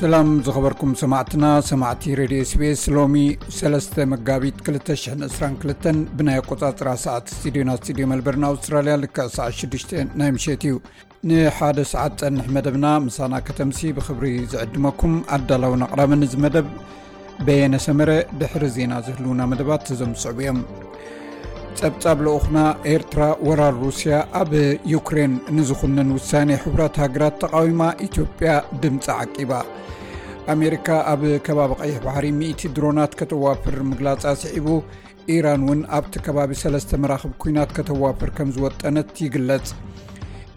ሰላም ዝኸበርኩም ሰማዕትና ሰማዕቲ ሬድዮ ስቤስ ሎሚ 3ለስተ መጋቢት 222 ብናይ ኣቆፃፅራ ሰዓት ስቱድዮና ስቱድዮ መልበርና ኣውስትራልያ ልክዕ ሰዓ 6ዱሽ ናይ ምሸት እዩ ንሓደ ሰዓት ፀንሕ መደብና ምሳና ከተምሲ ብክብሪ ዝዕድመኩም ኣዳላውን ኣቕራብን ዝመደብ በየነ ሰመረ ድሕሪ ዜና ዝህልውና መደባት እዞም ዝስዕቡ እዮም ፀብፃብ ልኡኹና ኤርትራ ወራር ሩስያ ኣብ ዩክሬን ንዝኹንን ውሳኔ ሕቡራት ሃገራት ተቃዊማ ኢትዮጵያ ድምፂ ዓቂባ ኣሜሪካ ኣብ ከባቢ ቀይሕ ባሕሪ 100 ድሮናት ከተዋፍር ምግላፃ ስዒቡ ኢራን እውን ኣብቲ ከባቢ ሰለስተ መራኽብ ኩናት ከተዋፍር ከም ዝወጠነት ይግለጽ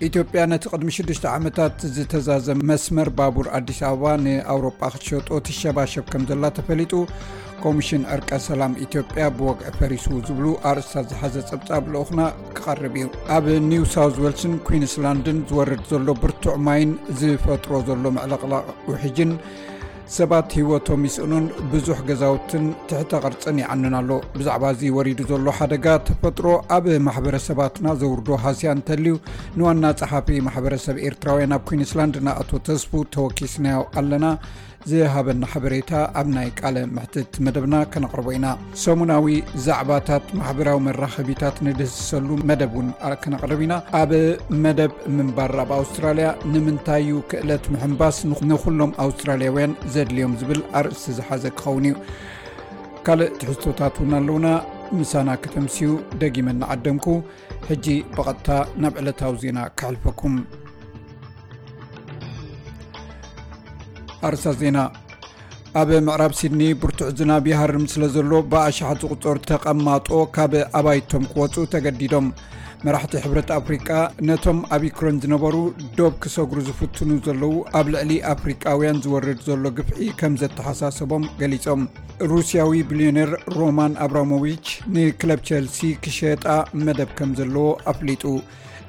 ኢትዮጵያ ነቲ ቅድሚ 6ዱሽተ ዓመታት ዝተዛዘም መስመር ባቡር ኣዲስ ኣበባ ንኣውሮጳ ክትሸጦ ትሸባሸብ ከም ዘላ ተፈሊጡ ኮሚሽን ዕርቀ ሰላም ኢትዮጵያ ብወግዒ ፈሪሱ ዝብሉ ኣርእስታት ዝሓዘ ጸብጻብ ልኡኹና ክቐርብ እዩ ኣብ ኒው ሳውት ወልስን ኩንስላንድን ዝወርድ ዘሎ ብርቱዕ ማይን ዝፈጥሮ ዘሎ ምዕለቕላቕ ውሕጅን ሰባት ህይወቶም ይስእኑን ብዙሕ ገዛውትን ትሕተ ቕርፅን ይዓኑን ኣሎ ብዛዕባ እዚ ወሪዱ ዘሎ ሓደጋ ተፈጥሮ ኣብ ማሕበረሰባትና ዘውርዶ ሃስያ እንተልዩ ንዋና ፀሓፊ ማሕበረሰብ ኤርትራውያን ኣብ ኩንስላንድ ንኣቶ ተስፉ ተወኪስናዮ ኣለና ዝሃበና ሓበሬታ ኣብ ናይ ቃለ ምሕትት መደብና ከነቕርቦ ኢና ሰሙናዊ ዛዕባታት ማሕበራዊ መራኸቢታት ንድህስሰሉ መደብ እውን ክነቕርብ ኢና ኣብ መደብ ምንባር ኣብ ኣውስትራልያ ንምንታይ እዩ ክእለት ምሕምባስ ንኩሎም ኣውስትራልያውያን ዘድልዮም ዝብል ኣርእስቲ ዝሓዘ ክኸውን እዩ ካልእ ትሕዝቶታት እውን ኣለውና ምሳና ከተምስዩ ደጊመ ናዓደምኩ ሕጂ ብቐጥታ ናብ ዕለታዊ ዜና ክሕልፈኩም ኣርሳ ዜና ኣብ ምዕራብ ሲድኒ ብርቱዕ ዝናብ ይሃርም ስለ ዘሎ ብኣሽሓት ዝቝጸሩ ተቐማጦ ካብ ኣባይቶም ክወጹ ተገዲዶም መራሕቲ ሕብረት ኣፍሪቃ ነቶም ኣብ ዩክረን ዝነበሩ ዶብ ክሰግሩ ዝፍትኑ ዘለዉ ኣብ ልዕሊ ኣፍሪቃውያን ዝወርድ ዘሎ ግፍዒ ከም ዘተሓሳሰቦም ገሊጾም ሩስያዊ ብልዮነር ሮማን ኣብራሞቪች ንክለብ ቸልሲ ክሸጣ መደብ ከም ዘለዎ ኣፍሊጡ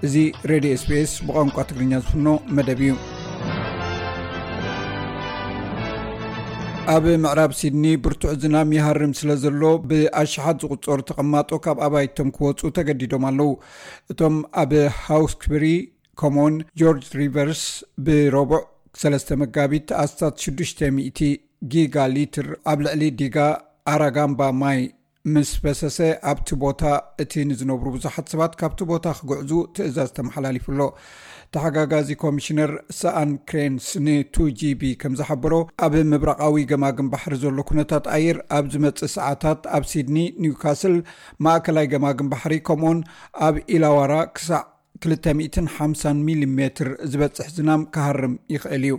እዚ ሬድዮ ስፔስ ብቋንቋ ትግርኛ ዝፍኖ መደብ እዩ ኣብ ምዕራብ ሲድኒ ብርቱዕ ዝናም ይሃርም ስለ ዘሎ ብኣሽሓት ዝቁፀሩ ተቐማጦ ካብ ኣባይቶም ክወፁ ተገዲዶም ኣለው እቶም ኣብ ሃውስክብሪ ከምኡውን ጆርጅ ሪቨርስ ብረቡዕ ሰለስተ መጋቢት ኣስታት 6ዱሽ ሚእቲ ጊጋ ሊትር ኣብ ልዕሊ ዲጋ ኣራጋምባ ማይ ምስ ፈሰሰ ኣብቲ ቦታ እቲ ንዝነብሩ ብዙሓት ሰባት ካብቲ ቦታ ክግዕዙ ትእዛዝ ተመሓላሊፉ ኣሎ ተሓጋጋዚ ኮሚሽነር ሰኣን ክሬንስ ንቱጂቢ ከም ዝሓበሮ ኣብ ምብራቃዊ ገማግም ባሕሪ ዘሎ ኩነታት ኣየር ኣብ ዝመፅእ ሰዓታት ኣብ ሲድኒ ኒውካስል ማእከላይ ገማግም ባሕሪ ከምኡውን ኣብ ኢላዋራ ክሳዕ 250 ሚሊሜትር ዝበፅሕ ዝናም ክሃርም ይኽእል እዩ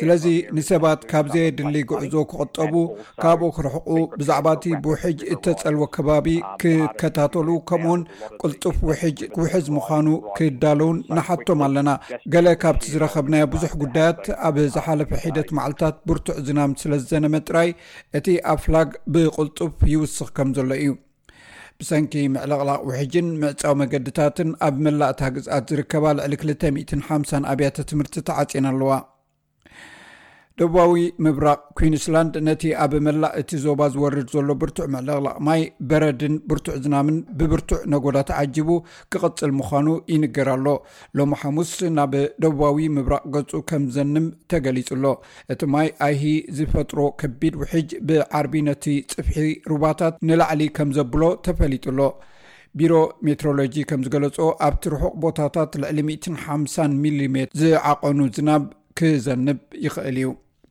ስለዚ ንሰባት ካብ ዘየድሊ ጉዕዞ ክቕጠቡ ካብኡ ክርሕቁ ብዛዕባ እቲ ብውሕጅ እተፀልወ ከባቢ ክከታተሉ ከምኡውን ቅልጡፍ ውሕጅ ክውሕዝ ምዃኑ ክዳለውን ንሓቶም ኣለና ገለ ካብቲ ዝረከብናዮ ብዙሕ ጉዳያት ኣብ ዝሓለፈ ሒደት ማዓልትታት ብርቱዕ ዝናም ስለዝዘነመ ጥራይ እቲ ኣፍላግ ብቅልጡፍ ይውስኽ ከም ዘሎ እዩ ብሰንኪ ምዕልቕላቕ ውሕጅን ምዕፃው መገድታትን ኣብ መላእ እታ ግዝኣት ዝርከባ ልዕሊ 250 ኣብያተ ትምህርቲ ተዓፂን ኣለዋ ደቡባዊ ምብራቕ ኩንስላንድ ነቲ ኣብ መላእ እቲ ዞባ ዝወርድ ዘሎ ብርቱዕ ምዕልቕላቕ ማይ በረድን ብርቱዕ ዝናምን ብብርቱዕ ነጎዳ ተዓጅቡ ክቕፅል ምዃኑ ይንገር ኣሎ ሎሚ ሓሙስ ናብ ደቡባዊ ምብራቕ ገፁ ከም ዘንም ተገሊፁ ኣሎ እቲ ማይ ኣይሂ ዝፈጥሮ ከቢድ ውሕጅ ብዓርቢ ነቲ ጽፍሒ ሩባታት ንላዕሊ ከም ዘብሎ ተፈሊጡ ኣሎ። ቢሮ ሜትሮሎጂ ከም ዝገለጾ ኣብቲ ርሑቕ ቦታታት ልዕሊ ሚእትን ሓምሳን ሚሊ ሜትር ዝዓቐኑ ዝናብ ክዘንብ ይኽእል እዩ።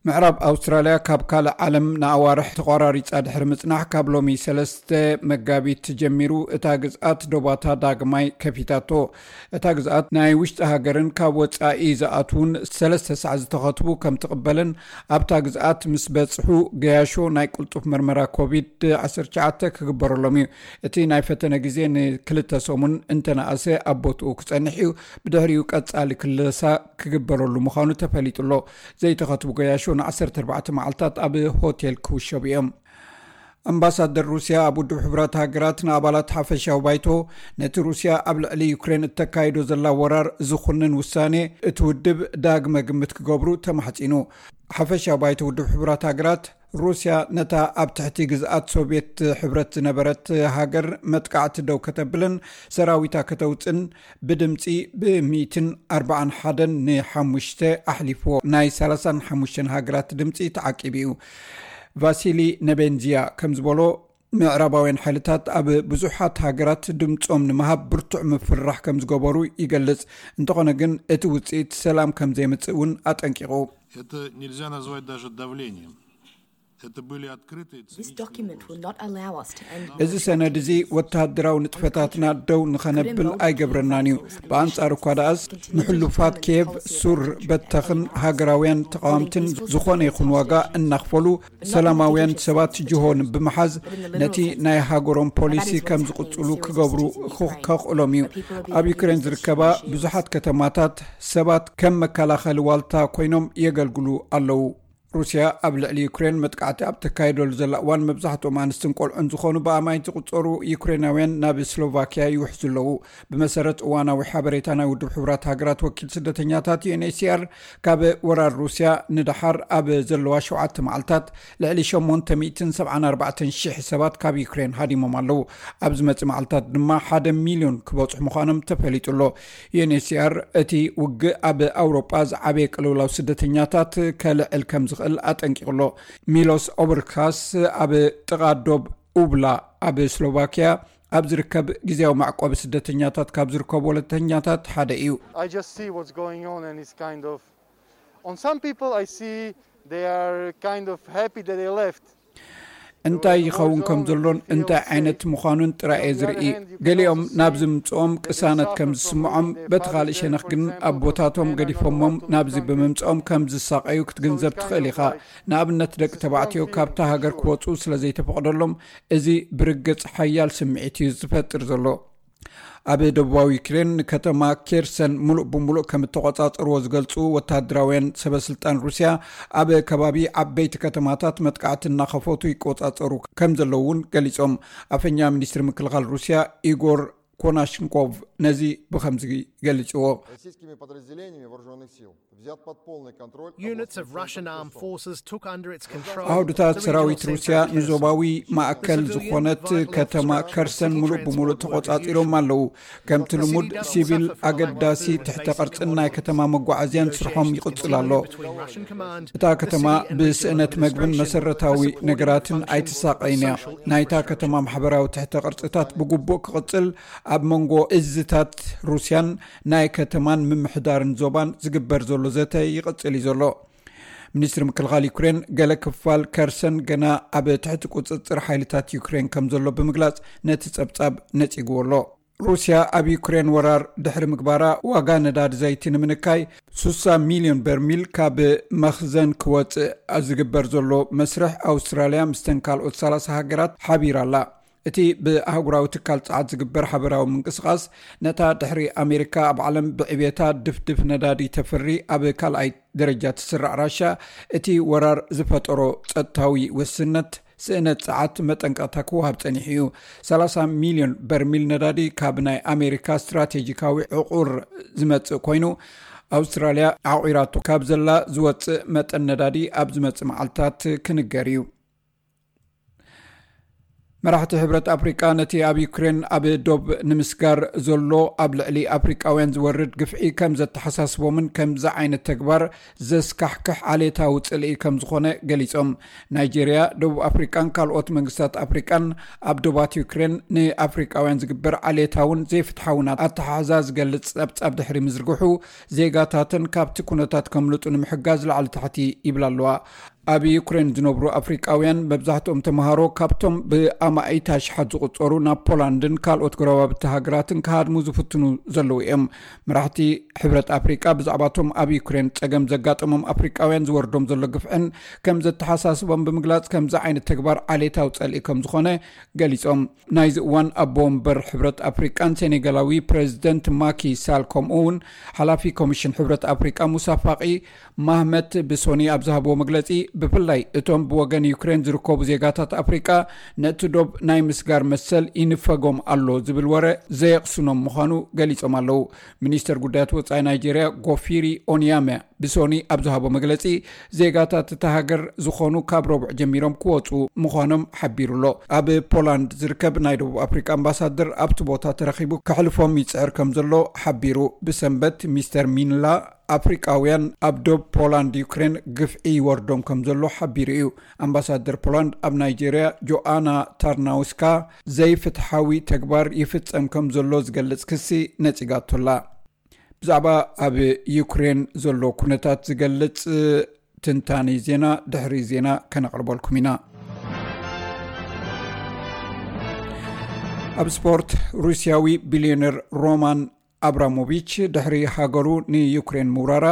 ምዕራብ ኣውስትራልያ ካብ ካልእ ዓለም ንኣዋርሕ ተቋራሪጻ ድሕሪ ምጽናሕ ካብ ሎሚ ሰለስተ መጋቢት ጀሚሩ እታ ግዝኣት ዶባታ ዳግማይ ከፊታቶ። እታ ግዝኣት ናይ ውሽጢ ሃገርን ካብ ወጻኢ ዝኣትዉን ሰለስተ ሳዕ ዝተኸትቡ ከም ትቕበልን ኣብታ ግዝኣት ምስ በጽሑ ገያሾ ናይ ቅልጡፍ መርመራ ኮቪድ ዓሰርተ ትሽዓተ ክግበረሎም እዩ። እቲ ናይ ፈተነ ግዜ ንክልተ ሰሙን እንተነኣሰ ኣብ ቦትኡ ክጸንሕ እዩ፣ ብድሕሪኡ ቀጻሊ ክለሳ ክግበረሉ ምዃኑ ተፈሊጡ ኣሎ። ዘይተኸትቡ ገያሾ ንዓሰርተ ኣርባዕተ መዓልታት ኣብ ሆቴል ክውሸቡ እዮም። ኣምባሳደር ሩስያ ኣብ ውድብ ሕብራት ሃገራት ንኣባላት ሓፈሻዊ ባይቶ ነቲ ሩስያ ኣብ ልዕሊ ዩክሬን እተካይዶ ዘላ ወራር ዝኹንን ውሳኔ እቲ ውድብ ዳግመ ግምት ክገብሩ ተማሕጺኑ ሓፈሻዊ ባይቶ ውድብ ሕራት ሃገራት ሩስያ ነታ ኣብ ትሕቲ ግዝኣት ሶቭት ሕብረት ዝነበረት ሃገር መጥቃዕቲ ደው ከተብልን ሰራዊታ ከተውፅን ብድምጺ ብ ሚእትን ኣርባዓን ሓደን ን ሓሙሽተ ኣሕሊፍዎ ናይ ሰላሳን ሓሙሽተን ሃገራት ድምጺ ተዓቂቡ እዩ። ቫሲሊ ነቤንዝያ ከም ዝበሎ ምዕራባውያን ሓይልታት ኣብ ብዙሓት ሃገራት ድምጾም ንምሃብ ብርቱዕ ምፍርራሕ ከም ዝገበሩ ይገልጽ እንተኾነ ግን እቲ ውጽኢት ሰላም ከም ዘየምጽእ እውን ኣጠንቂቑ። እዚ ሰነድ እዚ ወተሃደራዊ ንጥፈታትና ደው ንኸነብል ኣይገብረናን እዩ ብኣንጻሩ እኳ ደኣስ ንሕሉፋት ኬቭ ሱር በተኽን ሃገራውያን ተቃዋምትን ዝኾነ ይኹን ዋጋ እናኽፈሉ ሰላማውያን ሰባት ጅሆን ብምሓዝ ነቲ ናይ ሃገሮም ፖሊሲ ከም ዝቕፅሉ ክገብሩ ከኽእሎም እዩ ኣብ ዩክሬን ዝርከባ ብዙሓት ከተማታት ሰባት ከም መከላኸሊ ዋልታ ኮይኖም የገልግሉ ኣለዉ ሩስያ ኣብ ልዕሊ ዩክሬን መጥቃዕቲ ኣብ ተካይደሉ ዘላ እዋን መብዛሕትኦም ኣንስትን ቆልዑን ዝኾኑ ብኣማይት ዝቁፀሩ ዩክሬናውያን ናብ ስሎቫኪያ ይውሕዙ ኣለዉ ብመሰረት እዋናዊ ሓበሬታ ናይ ውድብ ሕቡራት ሃገራት ወኪል ስደተኛታት ዩንኤችሲኣር ካብ ወራር ሩስያ ንደሓር ኣብ ዘለዋ ሸውዓተ መዓልትታት ልዕሊ 874 ሽሕ ሰባት ካብ ዩክሬን ሃዲሞም ኣለዉ ኣብ ዝመፅ መዓልትታት ድማ ሓደ ሚልዮን ክበፅሑ ምዃኖም ተፈሊጡ ኣሎ ዩኤንኤችሲኣር እቲ ውግእ ኣብ ኣውሮጳ ዝዓበየ ቅልውላው ስደተኛታት ከልዕል ከም ዝኽእል ኣጠንቂቑ ኣሎ። ሚሎስ ኦብርካስ ኣብ ጥቓ ዶብ ኡብላ ኣብ ስሎቫኪያ ኣብ ዝርከብ ግዜያዊ መዕቆቢ ስደተኛታት ካብ ዝርከቡ ወለተኛታት ሓደ እዩ። እንታይ ይኸውን ከም ዘሎን እንታይ ዓይነት ምዃኑን ጥራይ እየ ዝርኢ። ገሊኦም ናብዚ ምምጽኦም ቅሳነት ከም ዝስምዖም፣ በቲ ኻልእ ሸነኽ ግን ኣቦታቶም ገዲፎሞም ናብዚ ብምምጽኦም ከም ዝሳቐዩ ክትግንዘብ ትኽእል ኢኻ። ንኣብነት ደቂ ተባዕትዮ ካብታ ሃገር ክወጹ ስለ ዘይተፈቕደሎም እዚ ብርግጽ ሓያል ስምዒት እዩ ዝፈጥር ዘሎ። ኣብ ደቡባዊ ዩክሬን ከተማ ኬርሰን ሙሉእ ብምሉእ ከም እተቆፃፀርዎ ዝገልፁ ወተሃደራውያን ሰበስልጣን ሩስያ ኣብ ከባቢ ዓበይቲ ከተማታት መጥቃዕቲ እናኸፈቱ ይቆፃፀሩ ከም ዘለዉ እውን ገሊፆም ኣፈኛ ሚኒስትሪ ምክልኻል ሩስያ ኢጎር ኮናሽንኮቭ ነዚ ብከምዚ ገሊፅዎ ዓውድታት ሰራዊት ሩስያ ንዞባዊ ማእከል ዝኾነት ከተማ ከርሰን ሙሉእ ብምሉእ ተቆፃፂሮም ኣለው ከምቲ ልሙድ ሲቪል ኣገዳሲ ትሕተ ቅርፅን ናይ ከተማ መጓዓዝያን ስርሖም ይቕፅል ኣሎ እታ ከተማ ብስእነት መግብን መሰረታዊ ነገራትን ኣይትሳቀይን እያ ናይታ ከተማ ማሕበራዊ ትሕተ ቅርፅታት ብግቡእ ክቕፅል ኣብ መንጎ እዝታት ሩስያን ናይ ከተማን ምምሕዳርን ዞባን ዝግበር ዘሎ ዘተ ይቕፅል እዩ ዘሎ ሚኒስትሪ ምክልኻል ዩክሬን ገለ ክፋል ከርሰን ገና ኣብ ትሕቲ ቁፅፅር ሓይልታት ዩክሬን ከም ዘሎ ብምግላፅ ነቲ ፀብፃብ ነፂግዎ ኣሎ ሩስያ ኣብ ዩክሬን ወራር ድሕሪ ምግባራ ዋጋ ነዳዲ ዘይቲ ንምንካይ 6ሳ ሚልዮን በርሚል ካብ መኽዘን ክወፅእ ዝግበር ዘሎ መስርሕ ኣውስትራልያ ምስተን ካልኦት 30 ሃገራት ሓቢራ ኣላ እቲ ብኣህጉራዊ ትካል ጸዓት ዝግበር ሓበራዊ ምንቅስቓስ ነታ ድሕሪ ኣሜሪካ ኣብ ዓለም ብዕቤታ ድፍድፍ ነዳዲ ተፍሪ ኣብ ካልኣይ ደረጃ ትስራዕ ራሻ እቲ ወራር ዝፈጠሮ ጸጥታዊ ውስነት ስእነት ፀዓት መጠንቀቕታ ክወሃብ ፀኒሑ እዩ 30 ሚልዮን በርሚል ነዳዲ ካብ ናይ ኣሜሪካ ስትራቴጂካዊ ዕቑር ዝመፅእ ኮይኑ ኣውስትራልያ ዓቑራቱ ካብ ዘላ ዝወፅእ መጠን ነዳዲ ኣብ ዝመፅእ መዓልትታት ክንገር እዩ መራሕቲ ሕብረት ኣፍሪቃ ነቲ ኣብ ዩክሬን ኣብ ዶብ ንምስጋር ዘሎ ኣብ ልዕሊ ኣፍሪቃውያን ዝወርድ ግፍዒ ከም ዘተሓሳስቦምን ከምዚ ዓይነት ተግባር ዘስካሕክሕ ዓሌታዊ ፅልኢ ከም ዝኾነ ገሊፆም ናይጀርያ ደቡብ ኣፍሪቃን ካልኦት መንግስታት ኣፍሪቃን ኣብ ዶባት ዩክሬን ንኣፍሪቃውያን ዝግበር ዓሌታውን ዘይፍትሓውን ኣተሓሕዛ ዝገልፅ ፀብፃብ ድሕሪ ምዝርግሑ ዜጋታትን ካብቲ ኩነታት ከምልጡ ንምሕጋዝ ላዕሊ ታሕቲ ይብላ ኣለዋ ኣብ ዩክሬን ዝነብሩ ኣፍሪቃውያን መብዛሕትኦም ተምሃሮ ካብቶም ብኣማኢት ኣሽሓት ዝቁፀሩ ናብ ፖላንድን ካልኦት ጎረባብቲ ሃገራትን ክሃድሙ ዝፍትኑ ዘለዉ እዮም መራሕቲ ሕብረት ኣፍሪቃ ብዛዕባቶም ኣብ ዩክሬን ፀገም ዘጋጠሞም ኣፍሪቃውያን ዝወርዶም ዘሎ ግፍዕን ከም ዘተሓሳስቦም ብምግላፅ ከምዚ ዓይነት ተግባር ዓሌታዊ ፀልኢ ከም ዝኾነ ገሊፆም ናይዚ እዋን ኣቦ ወንበር ሕብረት ኣፍሪቃን ሴኔጋላዊ ፕሬዚደንት ማኪ ሳል ከምኡ እውን ሓላፊ ኮሚሽን ሕብረት ኣፍሪቃ ሙሳ ፋቂ ማህመት ብሶኒ ኣብ ዝሃብዎ መግለጺ፣ ብፍላይ እቶም ብወገን ዩክሬን ዝርከቡ ዜጋታት ኣፍሪቃ ነቲ ዶብ ናይ ምስጋር መሰል ይንፈጎም ኣሎ ዝብል ወረ ዘየቕስኖም ምዃኑ ገሊጾም ኣለዉ። ሚኒስተር ጉዳያት ወጻኢ ናይጀርያ ጎፊሪ ኦንያመ ብሶኒ ኣብ ዝሃቦ መግለጺ፣ ዜጋታት እታ ሃገር ዝኾኑ ካብ ረቡዕ ጀሚሮም ክወጹ ምዃኖም ሓቢሩ ኣሎ። ኣብ ፖላንድ ዝርከብ ናይ ደቡብ ኣፍሪቃ ኣምባሳደር ኣብቲ ቦታ ተረኺቡ ከሕልፎም ይጽዕር ከምዘሎ ሓቢሩ። ብሰንበት ሚስተር ሚንላ ኣፍሪቃውያን ኣብ ዶብ ፖላንድ ዩክሬን ግፍዒ ይወርዶም ከም ዘሎ ሓቢሩ እዩ። ኣምባሳደር ፖላንድ ኣብ ናይጀርያ ጆኣና ታርናውስካ ዘይፍትሓዊ ተግባር ይፍጸም ከም ዘሎ ዝገልጽ ክሲ ነጺጋቶ ኣላ። ብዛዕባ ኣብ ዩክሬን ዘሎ ኩነታት ዝገልጽ ትንታኒ ዜና ድሕሪ ዜና ከነቕርበልኩም ኢና። ኣብ ስፖርት ሩስያዊ ቢልዮነር ሮማን ኣብራሞቪች ድሕሪ ሃገሩ ንዩክሬን ምውራራ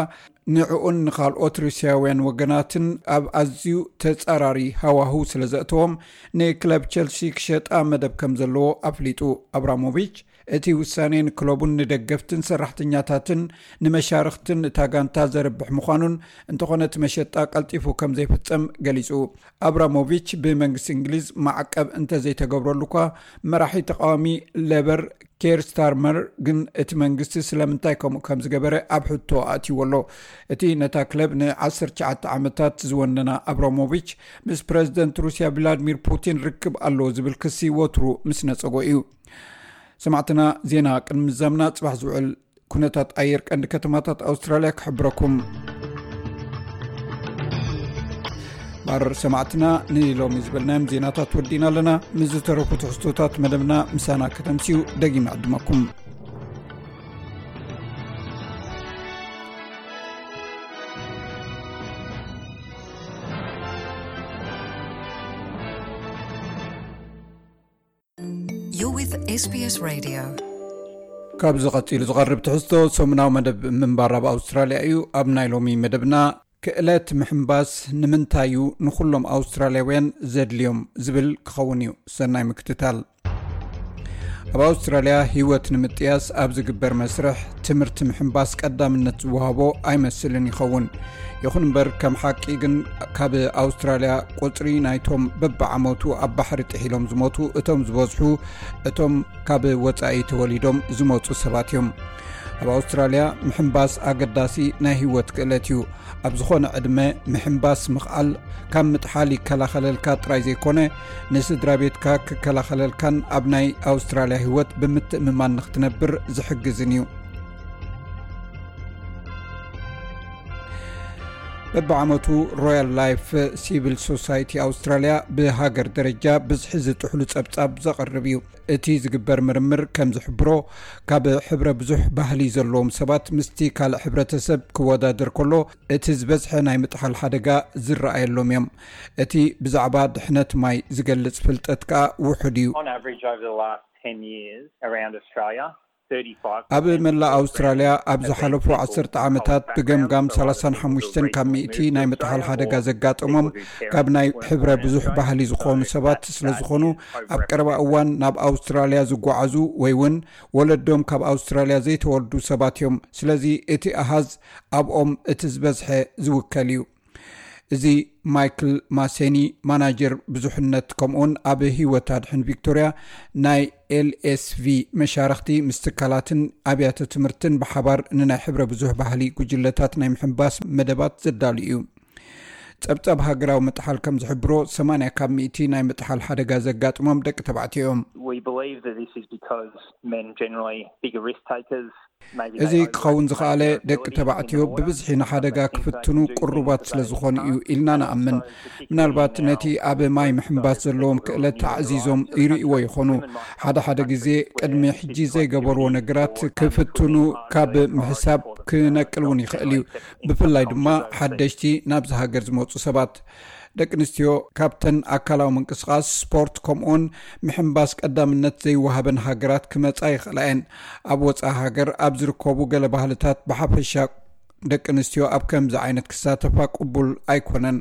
ንዕኡን ንካልኦት ሩስያውያን ወገናትን ኣብ ኣዝዩ ተጻራሪ ሃዋህው ስለ ዘእተዎም ንክለብ ቸልሲ ክሸጣ መደብ ከም ዘለዎ ኣፍሊጡ ኣብራሞቪች እቲ ውሳኔ ንክለቡን ንደገፍትን ሰራሕተኛታትን ንመሻርክትን እታ ጋንታ ዘርብሕ ምዃኑን እንተኾነቲ መሸጣ ቀልጢፉ ከም ዘይፍፀም ገሊፁ ኣብራሞቪች ብመንግስቲ እንግሊዝ ማዕቀብ እንተዘይተገብረሉ ኳ መራሒ ተቃዋሚ ለበር ኬር ስታርመር ግን እቲ መንግስቲ ስለምንታይ ከምኡ ከም ዝገበረ ኣብ ሕቶ ኣእትይዎ ኣሎ እቲ ነታ ክለብ ን19 ዓመታት ዝወነና ኣብሮሞቪች ምስ ፕረዚደንት ሩስያ ቭላድሚር ፑቲን ርክብ ኣለዎ ዝብል ክሲ ወትሩ ምስ ነፀጎ እዩ ሰማዕትና ዜና ቅድሚ ዛምና ፅባሕ ዝውዕል ኩነታት ኣየር ቀንዲ ከተማታት ኣውስትራልያ ክሕብረኩም ባር ሰማዕትና ንሎሚ ዝበልናዮም ዜናታት ወዲእና ኣለና ምስ ዝተረፉ ትሕዝቶታት መደብና ምሳና ከተምስኡ ደጊም ኣዕድመኩም ካብዚ ቐፂሉ ዝቐርብ ትሕዝቶ ሰሙናዊ መደብ ምንባር ኣብ ኣውስትራልያ እዩ ኣብ ናይ ሎሚ መደብና ክእለት ምሕምባስ ንምንታይ እዩ ንኩሎም ኣውስትራልያውያን ዘድልዮም ዝብል ክኸውን እዩ ሰናይ ምክትታል ኣብ ኣውስትራልያ ሂወት ንምጥያስ ኣብ ዝግበር መስርሕ ትምህርቲ ምሕምባስ ቀዳምነት ዝወሃቦ ኣይመስልን ይኸውን ይኹን እምበር ከም ሓቂ ግን ካብ ኣውስትራልያ ቁፅሪ ናይቶም በብዓመቱ ኣብ ባሕሪ ጥሒሎም ዝሞቱ እቶም ዝበዝሑ እቶም ካብ ወፃኢ ተወሊዶም ዝመፁ ሰባት እዮም ኣብ ኣውስትራልያ ምሕምባስ ኣገዳሲ ናይ ህይወት ክእለት እዩ ኣብ ዝኾነ ዕድመ ምሕምባስ ምኽኣል ካብ ምጥሓል ይከላኸለልካ ጥራይ ዘይኮነ ንስድራ ቤትካ ክከላኸለልካን ኣብ ናይ ኣውስትራልያ ህይወት ብምትእምማን ንክትነብር ዝሕግዝን እዩ በብዓመቱ ሮያል ላይፍ ሲቪል ሶሳይቲ ኣውስትራልያ ብሃገር ደረጃ ብዝሒ ዝጥሕሉ ፀብፃብ ዘቕርብ እዩ እቲ ዝግበር ምርምር ከም ዝሕብሮ ካብ ሕብረ ብዙሕ ባህሊ ዘለዎም ሰባት ምስቲ ካልእ ሕብረተሰብ ክወዳድር ከሎ እቲ ዝበዝሐ ናይ ምጥሓል ሓደጋ ዝረኣየሎም እዮም። እቲ ብዛዕባ ድሕነት ማይ ዝገልጽ ፍልጠት ከኣ ውሑድ እዩ። ኣብ መላእ ኣውስትራልያ ኣብ ዝሓለፉ ዓሰርተ ዓመታት ብገምጋም ሰላሳን ሓሙሽተን ካብ ሚእቲ ናይ ምጥሓል ሓደጋ ዘጋጠሞም ካብ ናይ ሕብረ ብዙሕ ባህሊ ዝኾኑ ሰባት ስለ ዝኾኑ ኣብ ቀረባ እዋን ናብ ኣውስትራልያ ዝጓዓዙ ወይ እውን ወለዶም ካብ ኣውስትራልያ ዘይተወልዱ ሰባት እዮም። ስለዚ እቲ ኣሃዝ ኣብኦም እቲ ዝበዝሐ ዝውከል እዩ። እዚ ማይክል ማሴኒ ማናጀር ብዙሕነት ከምኡውን ኣብ ህይወት ኣድሕን ቪክቶርያ ናይ LSV መሻርኽቲ ምስ ትካላትን ኣብያተ ትምህርትን ብሓባር ንናይ ሕብረ ብዙሕ ባህሊ ጉጅለታት ናይ ምሕንባስ መደባት ዘዳሉ እዩ። ጸብጻብ ሃገራዊ ምጥሓል ከም ዝሕብሮ ሰማንያ ካብ ሚእቲ ናይ ምጥሓል ሓደጋ ዘጋጥሞም ደቂ ተባዕትዮ እዮም። እዚ ክኸውን ዝኸኣለ ደቂ ተባዕትዮ ብብዝሒ ንሓደጋ ክፍትኑ ቅሩባት ስለ ዝኾኑ እዩ ኢልና ንኣምን። ምናልባት ነቲ ኣብ ማይ ምሕንባስ ዘለዎም ክእለት ኣዕዚዞም ይርእይዎ ይኾኑ። ሓደ ሓደ ግዜ ቅድሚ ሕጂ ዘይገበርዎ ነገራት ክፍትኑ ካብ ምሕሳብ ክነቅል እውን ይኽእል እዩ፣ ብፍላይ ድማ ሓደሽቲ ናብዚ ሃገር ዝመጹ ሰባት። ደቂ ኣንስትዮ ካብተን ኣካላዊ ምንቅስቓስ፣ ስፖርት፣ ከምኡ'ውን ምሕንባስ ቀዳምነት ዘይወሃበን ሃገራት ክመጻ ይኽእላ እየን። ኣብ ወጻኢ ሃገር ኣብ ዝርከቡ ገለ ባህልታት ብሓፈሻ ደቂ ኣንስትዮ ኣብ ከምዚ ዓይነት ክሳተፋ ቅቡል ኣይኮነን።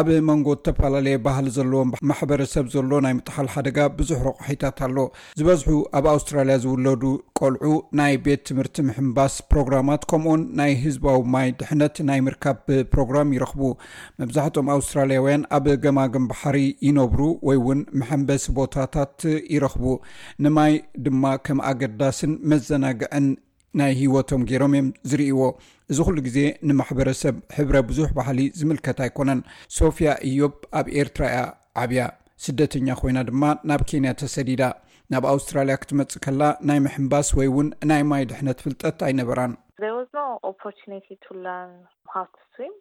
ኣብ መንጎ እተፈላለየ ባህሊ ዘለዎም ማሕበረሰብ ዘሎ ናይ ምጥሓል ሓደጋ ብዙሕ ረቋሒታት ኣሎ። ዝበዝሑ ኣብ ኣውስትራልያ ዝውለዱ ቆልዑ ናይ ቤት ትምህርቲ ምሕምባስ ፕሮግራማት ከምኡውን ናይ ህዝባዊ ማይ ድሕነት ናይ ምርካብ ፕሮግራም ይረኽቡ። መብዛሕትኦም ኣውስትራልያውያን ኣብ ገማግም ባሕሪ ይነብሩ ወይ እውን መሐምበሲ ቦታታት ይረኽቡ፣ ንማይ ድማ ከም ኣገዳስን መዘናግዕን ናይ ሂወቶም ጌሮም እዮም ዝርእይዎ እዚ ኩሉ ግዜ ንማሕበረሰብ ሕብረ ብዙሕ ባህሊ ዝምልከት ኣይኮነን ሶፍያ እዮብ ኣብ ኤርትራ እያ ዓብያ ስደተኛ ኮይና ድማ ናብ ኬንያ ተሰዲዳ ናብ ኣውስትራልያ ክትመጽእ ከላ ናይ ምሕንባስ ወይ ውን ናይ ማይ ድሕነት ፍልጠት ኣይነበራን። There was no opportunity to learn how to swim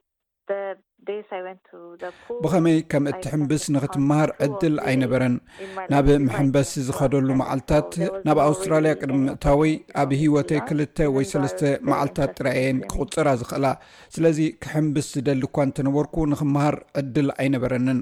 ብኸመይ ከም እትሕምብስ ንኽትመሃር ዕድል ኣይነበረን። ናብ መሐምበሲ ዝኸደሉ መዓልትታት፣ ናብ ኣውስትራልያ ቅድሚ ምእታወይ ኣብ ህይወተይ ክልተ ወይ ሰለስተ መዓልትታት ጥራይ እየን ክቝጽራ ዝኽእላ። ስለዚ፣ ክሕምብስ ዝደሊ እኳ እንተ ነበርኩ፣ ንኽመሃር ዕድል ኣይነበረንን።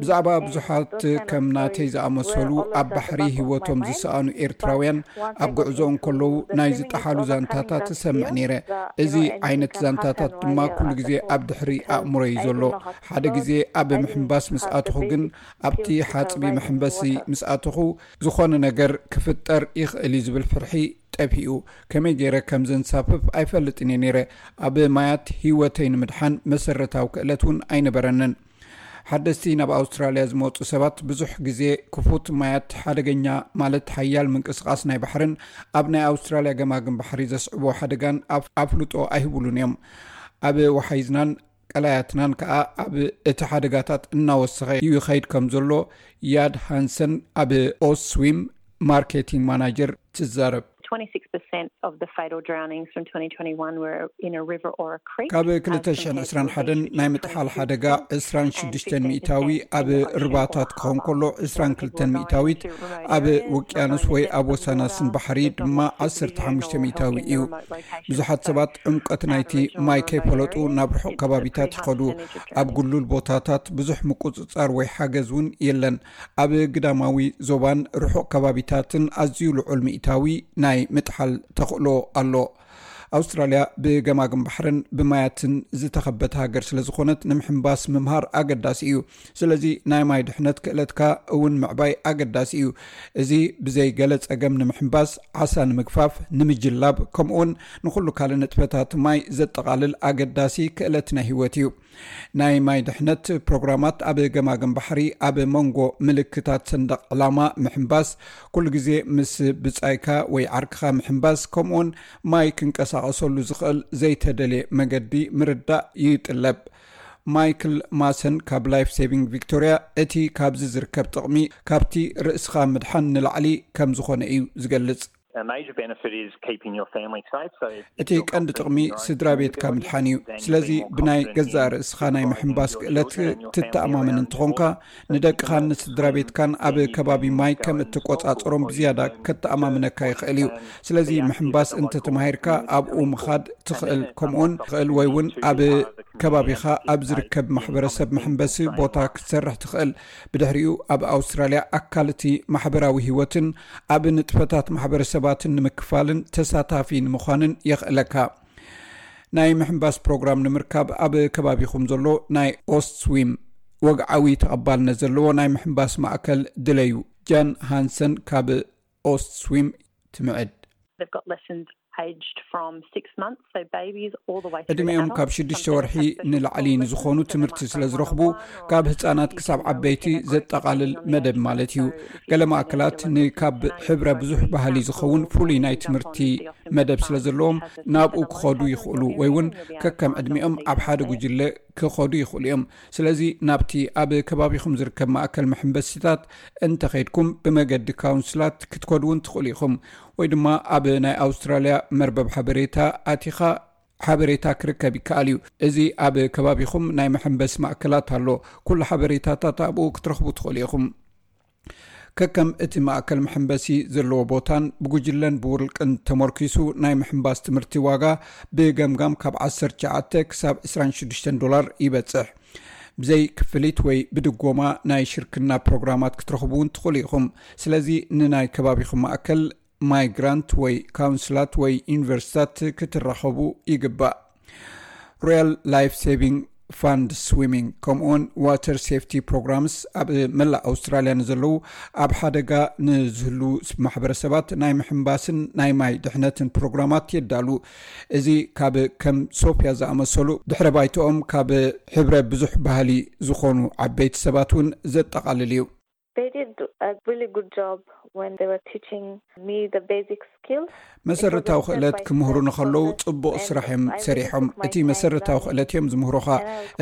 ብዛዕባ ብዙሓት ከም ናተይ ዝኣመሰሉ ኣብ ባሕሪ ሂወቶም ዝሰኣኑ ኤርትራውያን ኣብ ጉዕዞ እንከለዉ ናይ ዝጠሓሉ ዛንታታት እሰምዕ ነይረ። እዚ ዓይነት ዛንታታት ድማ ኩሉ ግዜ ኣብ ድሕሪ ኣእምሮይ እዩ ዘሎ። ሓደ ግዜ ኣብ ምሕንባስ ምስ ኣተኹ ግን ኣብቲ ሓጽቢ መሐንበሲ ምስ ኣተኹ ዝኾነ ነገር ክፍጠር ይኽእል እዩ ዝብል ፍርሒ ጠፊኡ ከመይ ገይረ ከም ዘንሳፍፍ ኣይፈልጥን እየ ነይረ። ኣብ ማያት ህይወተይ ንምድሓን መሰረታዊ ክእለት እውን ኣይነበረንን። ሓደስቲ ናብ ኣውስትራልያ ዝመጹ ሰባት ብዙሕ ግዜ ክፉት ማያት፣ ሓደገኛ ማለት ሓያል ምንቅስቓስ ናይ ባሕርን ኣብ ናይ ኣውስትራልያ ገማግም ባሕሪ ዘስዕቦ ሓደጋን ኣፍልጦ ኣይህቡሉን እዮም። ኣብ ወሓይዝናን ቀላያትናን ከኣ ኣብ እቲ ሓደጋታት እናወሰኸ ይኸይድ ከም ዘሎ ያድ ሃንሰን ኣብ ኦስዊም ማርኬቲንግ ማናጀር ትዛረብ። ካብ ክልተ ሽሕን ዕስራን ሓደን ናይ ምጥሓል ሓደጋ ዕስራን ሽዱሽተን ሚእታዊ ኣብ ርባታት ክኸውን ከሎ ዕስራን ክልተን ሚእታዊት ኣብ ውቅያኖስ ወይ ኣብ ወሳናስን ባሕሪ ድማ ዓሰርተ ሓሙሽተ ሚእታዊ እዩ ብዙሓት ሰባት ዕምቀት ናይቲ ማይ ከይፈለጡ ናብ ርሑቕ ከባቢታት ይኸዱ። ኣብ ጉሉል ቦታታት ብዙሕ ምቁፅፃር ወይ ሓገዝ እውን የለን። ኣብ ግዳማዊ ዞባን ርሑቕ ከባቢታትን ኣዝዩ ልዑል ሚእታዊ ናይ ምጥሓል ተኽእሎ ኣሎ። ኣውስትራልያ ብገማግም ባሕርን ብማያትን ዝተኸበት ሃገር ስለዝኾነት ንምሕንባስ ምምሃር ኣገዳሲ እዩ። ስለዚ ናይ ማይ ድሕነት ክእለትካ እውን ምዕባይ ኣገዳሲ እዩ እዚ ብዘይ ገለ ፀገም ንምሕምባስ ዓሳ ንምግፋፍ ንምጅላብ ከምኡውን ንኩሉ ካል ንጥፈታት ማይ ዘጠቓልል ኣገዳሲ ክእለት ናይ ሂወት እዩ ናይ ማይ ድሕነት ፕሮግራማት ኣብ ገማግም ባሕሪ ኣብ መንጎ ምልክታት ሰንደቕ ዕላማ ምሕምባስ ኩሉ ግዜ ምስ ብፃይካ ወይ ዓርክኻ ምሕምባስ ከምኡውን ማይ ክንቀሳቀሰሉ ዝኽእል ዘይተደልየ መገዲ ምርዳእ ይጥለብ ማይክል ማሰን ካብ ላይፍ ሴቪንግ ቪክቶርያ እቲ ካብዚ ዝርከብ ጥቕሚ ካብቲ ርእስኻ ምድሓን ንላዕሊ ከም ዝኾነ እዩ ዝገልጽ። እቲ ቀንዲ ጥቕሚ ስድራ ቤትካ ምድሓን እዩ። ስለዚ ብናይ ገዛእ ርእስኻ ናይ ምሕንባስ ክእለት ትተኣማመን እንተኾንካ ንደቅኻን ንስድራ ቤትካን ኣብ ከባቢ ማይ ከም እትቆጻጸሮም ብዝያዳ ከተኣማምነካ ይኽእል እዩ። ስለዚ ምሕንባስ እንተ ተማሂርካ ኣብኡ ምኻድ ትኽእል ከምኡውን ትኽእል ወይ እውን ኣብ ከባቢኻ ኣብ ዝርከብ ማሕበረሰብ መሕንበሲ ቦታ ክትሰርሕ ትኽእል። ብድሕሪኡ ኣብ ኣውስትራልያ ኣካል እቲ ማሕበራዊ ህይወትን ኣብ ንጥፈታት ማሕበረሰባትን ንምክፋልን ተሳታፊ ንምዃንን የኽእለካ። ናይ ምሕንባስ ፕሮግራም ንምርካብ ኣብ ከባቢኹም ዘሎ ናይ ኦስትስዊም ወግዓዊ ተቐባልነት ዘለዎ ናይ ምሕንባስ ማእከል ድለዩ። ጃን ሃንሰን ካብ ኦስትስዊም ትምዕድ። ዕድሚኦም ካብ ሽዱሽተ ወርሒ ንላዕሊ ንዝኾኑ ትምህርቲ ስለዝረኽቡ ካብ ህፃናት ክሳብ ዓበይቲ ዘጠቓልል መደብ ማለት እዩ። ገለ ማእከላት ንካብ ሕብረ ብዙሕ ባህሊ ዝኸውን ፍሉይ ናይ ትምህርቲ መደብ ስለ ዘለዎም ናብኡ ክኸዱ ይኽእሉ ወይ እውን ከከም ዕድሚኦም ኣብ ሓደ ጉጅለ ክኸዱ ይኽእሉ እዮም ስለዚ ናብቲ ኣብ ከባቢኹም ዝርከብ ማእከል መሐምበሲታት እንተኸይድኩም ብመገዲ ካውንስላት ክትከዱ እውን ትኽእሉ ኢኹም ወይ ድማ ኣብ ናይ ኣውስትራልያ መርበብ ሓበሬታ ኣቲኻ ሓበሬታ ክርከብ ይከኣል እዩ። እዚ ኣብ ከባቢኹም ናይ መሐንበሲ ማእከላት ኣሎ። ኩሉ ሓበሬታታት ኣብኡ ክትረኽቡ ትኽእሉ ኢኹም። ከከም እቲ ማእከል መሐንበሲ ዘለዎ ቦታን ብጉጅለን ብውልቅን ተመርኲሱ ናይ ምሕንባስ ትምህርቲ ዋጋ ብገምጋም ካብ ዓሰርተ ትሽዓተ ክሳብ ዕስራን ሽዱሽተን ዶላር ይበጽሕ። ብዘይ ክፍሊት ወይ ብድጎማ ናይ ሽርክና ፕሮግራማት ክትረኽቡ እውን ትኽእሉ ኢኹም። ስለዚ ንናይ ከባቢኹም ማእከል ማይግራንት ወይ ካውንስላት ወይ ዩኒቨርስታት ክትራኸቡ ይግባእ ሮያል ላይፍ ሰቪንግ ፋንድ ስዊሚንግ ከምኡውን ዋተር ሴፍቲ ፕሮግራምስ ኣብ መላእ ኣውስትራልያ ንዘለዉ ኣብ ሓደጋ ንዝህሉ ማሕበረሰባት ናይ ምሕምባስን ናይ ማይ ድሕነትን ፕሮግራማት የዳሉ እዚ ካብ ከም ሶፍያ ዝኣመሰሉ ድሕረ ባይትኦም ካብ ሕብረ ብዙሕ ባህሊ ዝኾኑ ዓበይቲ ሰባት እውን ዘጠቓልል እዩ They did a really good job when they were teaching me the basic skills. መሰረታዊ ክእለት ክምህሩኒ ከለዉ ጽቡቕ ስራሕ እዮም ሰሪሖም። እቲ መሰረታዊ ክእለት እዮም ዝምህሩኻ።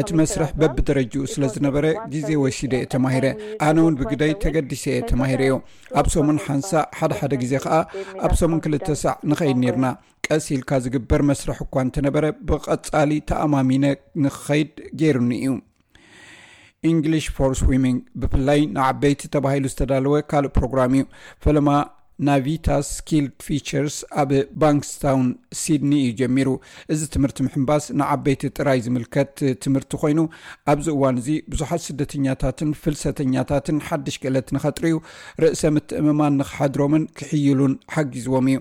እቲ መስርሕ በብደረጅኡ ስለ ዝነበረ ግዜ ወሲደ እየ ተማሂረ። ኣነ እውን ብግደይ ተገዲሰ እየ ተማሂረዮ። ኣብ ሰሙን ሓንሳእ ሓደ ሓደ ግዜ ከኣ ኣብ ሰሙን ክልተ ሳዕ ንኸይድ ኔርና። ቀስ ኢልካ ዝግበር መስርሕ እኳ እንተነበረ ብቐጻሊ ተኣማሚነ ንክኸይድ ገይሩኒ እዩ። ኢንግሊሽ ፎር ስዊሚንግ ብፍላይ ንዓበይቲ ተባሂሉ ዝተዳለወ ካልእ ፕሮግራም እዩ ፈለማ ናቪታ ስኪል ፊቸርስ ኣብ ባንክስታውን ሲድኒ እዩ ጀሚሩ እዚ ትምህርቲ ምሕምባስ ንዓበይቲ ጥራይ ዝምልከት ትምህርቲ ኮይኑ ኣብዚ እዋን እዚ ብዙሓት ስደተኛታትን ፍልሰተኛታትን ሓድሽ ክእለት ንኸጥርዩ ርእሰ ምትእምማን ንክሓድሮምን ክሕይሉን ሓጊዝዎም እዩ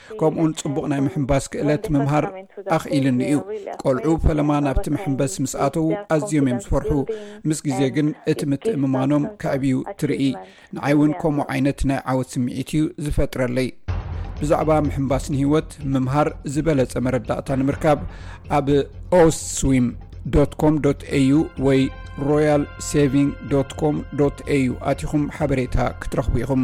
ከምኡውን ጽቡቕ ናይ ምሕምባስ ክእለት ምምሃር ኣኽኢልኒ እዩ። ቆልዑ ፈለማ ናብቲ መሕምበሲ ምስ ኣተዉ ኣዝዮም እዮም ዝፈርሑ፣ ምስ ግዜ ግን እቲ ምትእምማኖም ከዕብዩ ትርኢ። ንዓይ እውን ከምኡ ዓይነት ናይ ዓወት ስምዒት እዩ ዝፈጥረለይ። ብዛዕባ ምሕምባስ ንህይወት ምምሃር ዝበለጸ መረዳእታ ንምርካብ ኣብ ኦስስዊም ኮም au ወይ ሮያል ሰቪንግ ኮም au ኣቲኹም ሓበሬታ ክትረኽቡ ኢኹም።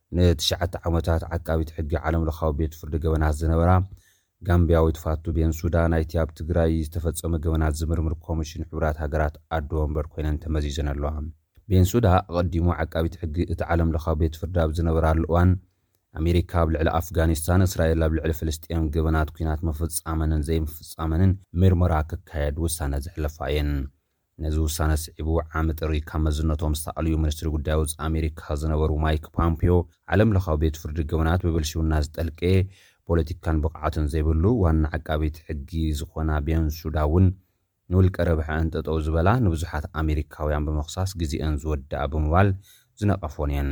ንትሽዓተ ዓመታት ዓቃቢት ሕጊ ዓለም ለኻዊ ቤት ፍርዲ ገበናት ዝነበራ ጋምብያዊት ፋቱ ቤንሱዳ ናይቲ ኣብ ትግራይ ዝተፈፀመ ገበናት ዝምርምር ኮሚሽን ሕቡራት ሃገራት ኣዶ ወንበር ኮይነን ተመዚዘን ኣለዋ። ቤንሱዳ ኣቐዲሙ ዓቃቢት ሕጊ እቲ ዓለም ለኻዊ ቤት ፍርዲ ኣብ ዝነበራሉ እዋን ኣሜሪካ ኣብ ልዕሊ ኣፍጋኒስታን፣ እስራኤል ኣብ ልዕሊ ፍልስጤም ገበናት ኲናት ምፍፃመንን ዘይምፍፃመንን ምርመራ ክካየድ ውሳነ ዘሕለፋ እየን። ነዚ ውሳነ ስዒቡ ዓሚ ጥሪ ካብ መዝነቶም ዝተኣልዩ ሚኒስትሪ ጉዳይ ወፃኢ ኣሜሪካ ዝነበሩ ማይክ ፓምፒዮ ዓለም ለኻዊ ቤት ፍርዲ ገበናት ብብልሽውና ዝጠልቀየ ፖለቲካን ብቕዓትን ዘይብሉ ዋና ዓቃቢት ሕጊ ዝኾና ቤንሱዳ እውን ንውልቀ ረብሐኣን ጠጠው ዝበላ ንብዙሓት ኣሜሪካውያን ብምኽሳስ ግዜኣን ዝወደኣ ብምባል ዝነቐፎን እየን።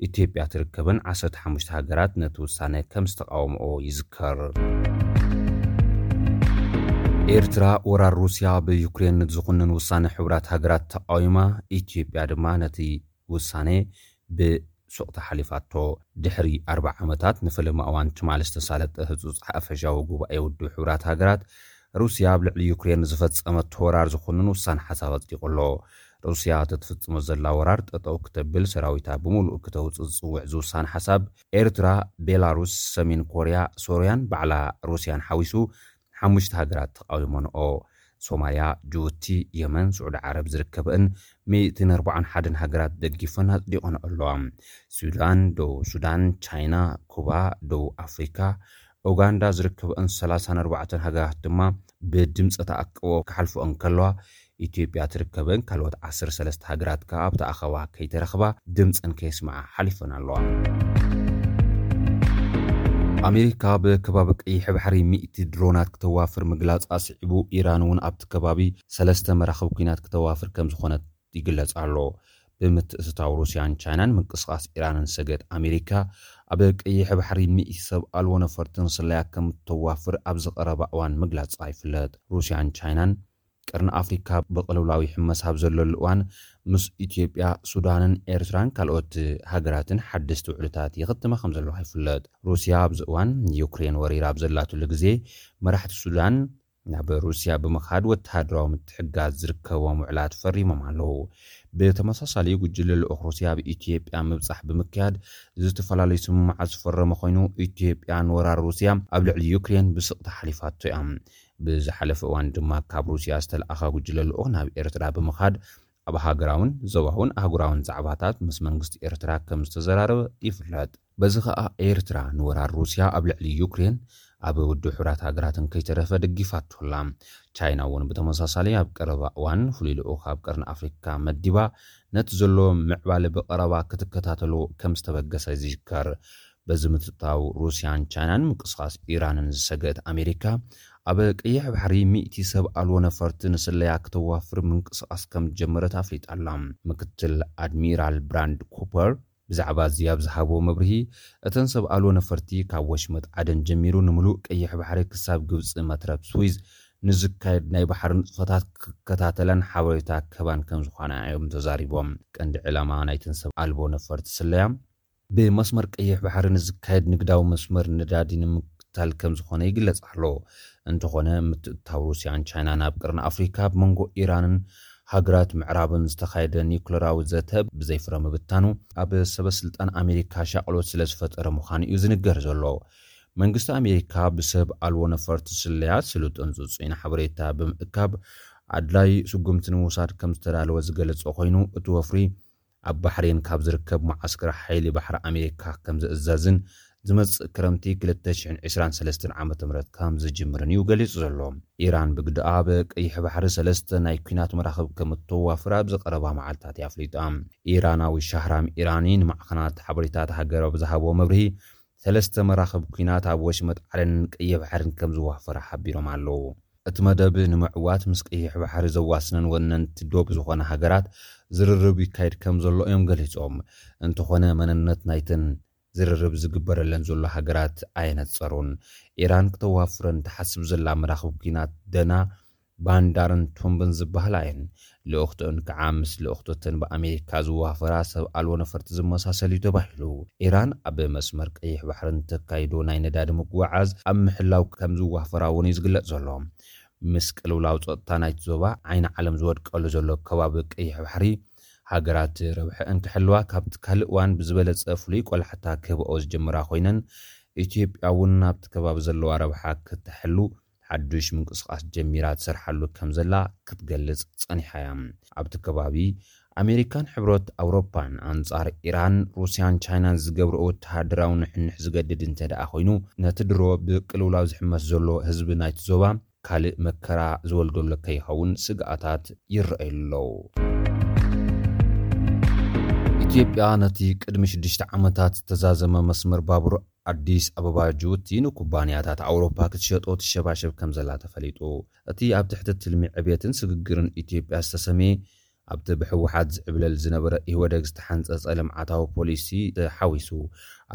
ኢትዮጵያ ትርከበን ዓሰርተ ሓሙሽተ ሃገራት ነቲ ውሳነ ከም ዝተቓወምኦ ይዝከር። ኤርትራ ወራር ሩስያ ብዩክሬን ዝኹንን ውሳነ ሕቡራት ሃገራት ተቓዊማ፣ ኢትዮጵያ ድማ ነቲ ውሳነ ብሱቕታ ሓሊፋቶ። ድሕሪ ኣርብዓ ዓመታት ንፈለማ እዋን ትማሊ ዝተሳለጠ ህጹጽ ሓፈሻዊ ጉባኤ ውድብ ሕቡራት ሃገራት፣ ሩስያ ኣብ ልዕሊ ዩክሬን ንዝፈጸመቶ ወራር ዝኹንን ውሳነ ሓሳብ ኣጽዲቑ ኣሎ። ሩስያ ተትፍጽሞ ዘላ ወራር ጠጠው ክተብል ሰራዊታ ብሙሉኡ ክተውጽእ ዝጽውዕ ዝውሳነ ሓሳብ፣ ኤርትራ፣ ቤላሩስ፣ ሰሜን ኮርያ፣ ሶርያን ባዕላ ሩስያን ሓዊሱ ሓሙሽተ ሃገራት ተቓዊሞንኦ። ሶማልያ፣ ጅቡቲ፣ የመን፣ ስዑዲ ዓረብ ዝርከበእን ሚእትን ኣርባዓን ሓደን ሃገራት ደጊፈን ኣጽዲቖንኦ ኣለዋ። ሱዳን፣ ደቡብ ሱዳን፣ ቻይና፣ ኩባ፣ ደቡብ ኣፍሪካ፣ ኡጋንዳ ዝርከበእን ሰላሳን ኣርባዕተን ሃገራት ድማ ብድምጸ ተኣቅቦ ክሓልፈኦ እንከለዋ፣ ኢትዮጵያ ትርከበን ካልኦት ዓሰርተ ሰለስተ ሃገራት ከኣ ኣብቲ ኣኸባ ከይተረኽባ ድምጸን ከየስመዓ ሓሊፈን ኣለዋ። ኣሜሪካ ብከባቢ ቀይሕ ባሕሪ ሚእቲ ድሮናት ክተዋፍር ምግላጻ ስዒቡ ኢራን እውን ኣብቲ ከባቢ ሰለስተ መራኽብ ኲናት ክተዋፍር ከም ዝኾነት ይግለጽ ኣሎ። ብምትእትታው ሩስያን ቻይናን ምንቅስቓስ ኢራንን ሰገጥ ኣሜሪካ ኣብ ቀይሕ ባሕሪ ሚእቲ ሰብ ኣልቦ ነፈርትን ስለያ ከም እተዋፍር ኣብዚ ቀረባ እዋን ምግላጻ ይፍለጥ። ሩስያን ቻይናን ቀርኒ ኣፍሪካ ብቅልውላዊ ሕመስ ኣብ ዘለሉ እዋን ምስ ኢትዮጵያ፣ ሱዳንን ኤርትራን ካልኦት ሃገራትን ሓደስቲ ውዕልታት ይኽትማ ከምዘለዋ ይፍለጥ። ሩስያ ኣብዚ እዋን ዩክሬን ወሪራ ኣብ ዘላትሉ ግዜ መራሕቲ ሱዳን ናብ ሩስያ ብምኻድ ወተሃደራዊ ምትሕግጋዝ ዝርከቦም ውዕላት ፈሪሞም ኣለው። ብተመሳሳሊ ጉጅለ ልኡኽ ሩስያ ኣብ ኢትዮጵያ ምብፃሕ ብምክያድ ዝተፈላለዩ ስምምዓት ዝፈረመ ኮይኑ ኢትዮጵያ ንወራር ሩስያ ኣብ ልዕሊ ዩክሬን ብስቕታ ሓሊፋቶ እያ። ብዝሓለፈ እዋን ድማ ካብ ሩስያ ዝተልኣኸ ጉጅለ ልኡኽ ናብ ኤርትራ ብምኻድ ኣብ ሃገራውን ዞባውን ኣህጉራውን ዛዕባታት ምስ መንግስቲ ኤርትራ ከም ዝተዘራረበ ይፍለጥ። በዚ ከኣ ኤርትራ ንወራር ሩስያ ኣብ ልዕሊ ዩክሬን ኣብ ውድብ ሕቡራት ሃገራት እንከይተረፈ ደጊፋቶ ኣላ። ቻይና እውን ብተመሳሳሊ ኣብ ቀረባ እዋን ፍሉይ ልኡኽ ኣብ ቀርኒ ኣፍሪካ መዲባ ነቲ ዘሎ ምዕባለ ብቐረባ ክትከታተሎ ከም ዝተበገሰ ዝዝከር በዚ ምትእትታው ሩስያን ቻይናን ምንቅስቓስ ኢራንን ዝሰገእት ኣሜሪካ፣ ኣብ ቀይሕ ባሕሪ ሚእቲ ሰብ ኣልቦ ነፈርቲ ንስለያ ክተዋፍር ምንቅስቓስ ከምዝጀመረት ኣፍሊጣ ኣላ። ምክትል ኣድሚራል ብራንድ ኩፐር ብዛዕባ እዚ ኣብ ዝሃቦ መብርሂ፣ እተን ሰብ ኣልቦ ነፈርቲ ካብ ወሽመጥ ዓደን ጀሚሩ ንምሉእ ቀይሕ ባሕሪ ክሳብ ግብጺ መትረብ ስዊዝ ንዝካየድ ናይ ባሕሪ ንጥፈታት ክከታተላን ሓበሬታ ክህባን ከምዝኾና እዮም ተዛሪቦም። ቀንዲ ዕላማ ናይተን ሰብ ኣልቦ ነፈርቲ ስለያ፣ ብመስመር ቀይሕ ባሕሪ ንዝካየድ ንግዳዊ መስመር ነዳዲ ንምክትታል ከምዝኾነ ይግለጽ ኣሎ። እንተኾነ ምትእትታው ሩስያን ቻይናን ኣብ ቀርኒ ኣፍሪካ ብ መንጎ ኢራንን ሃገራት ምዕራብን ዝተኻየደ ኒዩክለራዊ ዘተ ብዘይፍረ ምብታኑ ኣብ ሰበ ስልጣን ኣሜሪካ ሻቕሎት ስለዝፈጠረ ምዃኑ እዩ ዝንገር ዘሎ። መንግስቲ ኣሜሪካ ብሰብ ኣልቦ ነፈርቲ ስለያ ስሉጥን ፅፁይን ሓበሬታ ብምእካብ ኣድላይ ስጉምቲ ንምውሳድ ከምዝተዳለወ ዝገለፀ ኮይኑ እቲ ወፍሪ ኣብ ባሕሬን ካብ ዝርከብ መዓስከር ሓይሊ ባሕሪ ኣሜሪካ ከምዝእዘዝን ዝመጽእ ክረምቲ ክልተ ሽሕን ዕስራን ሰለስተን ዓመተ ምህረት ከምዝጅምርን እዩ ገሊጹ ዘሎ። ኢራን ብግደኣ፣ ኣብ ቀይሕ ባሕሪ ሰለስተ ናይ ኲናት መራኽብ ከምእተዋፍር ኣብዚ ቀረባ መዓልታት እያ ኣፍሊጣ። ኢራናዊ ሻህራም ኢራኒ ንማዕኸናት ሓበሬታ እታ ሃገር ኣብ ዝሃቦ መብርሂ፣ ሰለስተ መራኽብ ኲናት ኣብ ወሽመጥ ዓደንን ቀይሕ ባሕርን ከም ዝዋፈራ ሓቢሮም ኣለዉ። እቲ መደብ ንምዕዋት ምስ ቀይሕ ባሕሪ ዘዋስነን ወነንቲ ዶብ ዝኾና ሃገራት ዝርርብ ይካየድ ከም ዘሎ እዮም ገሊጾም። እንተኾነ መንነት ናይተን ዝርርብ ዝግበረለን ዘሎ ሃገራት ኣየነጸሩን። ኢራን ክተዋፍረን ትሓስብ ዘላ መራኽብ ኲናት ደና፣ ባንዳርን ቱምብን ዝበሃላ እየን። ልኡኽትኡን ክዓ ምስ ልኡኽቶ እተን ብኣሜሪካ ዝዋፈራ ሰብ ኣልቦ ነፈርቲ ዝመሳሰል እዩ ተባሂሉ። ኢራን ኣብ መስመር ቀይሕ ባሕሪ ንተካይዶ ናይ ነዳዲ ምጉዕዓዝ ኣብ ምሕላው ከም ዝዋፈራ እውን እዩ ዝግለፅ ዘሎ። ምስ ቅልውላው ፀጥታ ናይቲ ዞባ ዓይኒ ዓለም ዝወድቀሉ ዘሎ ከባቢ ቀይሕ ባሕሪ፣ ሃገራት ረብሐእን ክሕልዋ ካብቲ ካልእ እዋን ብዝበለፀ ፍሉይ ቆላሕታ ክህበኦ ዝጀመራ ኮይነን ኢትዮጵያ እውን ናብቲ ከባቢ ዘለዋ ረብሓ ክተሐሉ ሓዱሽ ምንቅስቓስ ጀሚራ ትሰርሓሉ ከም ዘላ ክትገልጽ ጸኒሓ እያ። ኣብቲ ከባቢ፣ ኣመሪካን ሕብረት ኣውሮፓን ኣንጻር ኢራን፣ ሩስያን ቻይናን ዝገብርኦ ወተሃደራዊ ንሕንሕ ዝገድድ እንተድኣ ኮይኑ፣ ነቲ ድሮ ብቅልውላው ዝሕመስ ዘሎ ህዝቢ ናይቲ ዞባ ካልእ መከራ ዝወልደሉ ከይኸውን ስግኣታት ይረኣዩሉ ኣለዉ። ኢትዮጵያ ነቲ ቅድሚ ሽዱሽተ ዓመታት ዝተዛዘመ መስመር ባቡር ኣዲስ ኣበባ፣ ጁቡቲ ንኩባንያታት ኣውሮፓ ክትሸጦ ትሸባሸብ ከምዘላ ተፈሊጡ። እቲ ኣብ ትሕቲ ትልሚ ዕብየትን ስግግርን ኢትዮጵያ ዝተሰምየ፣ ኣብቲ ብህወሓት ዝዕብለል ዝነበረ ኢህወደግ ዝተሓንፀፀ ልምዓታዊ ፖሊሲ ተሓዊሱ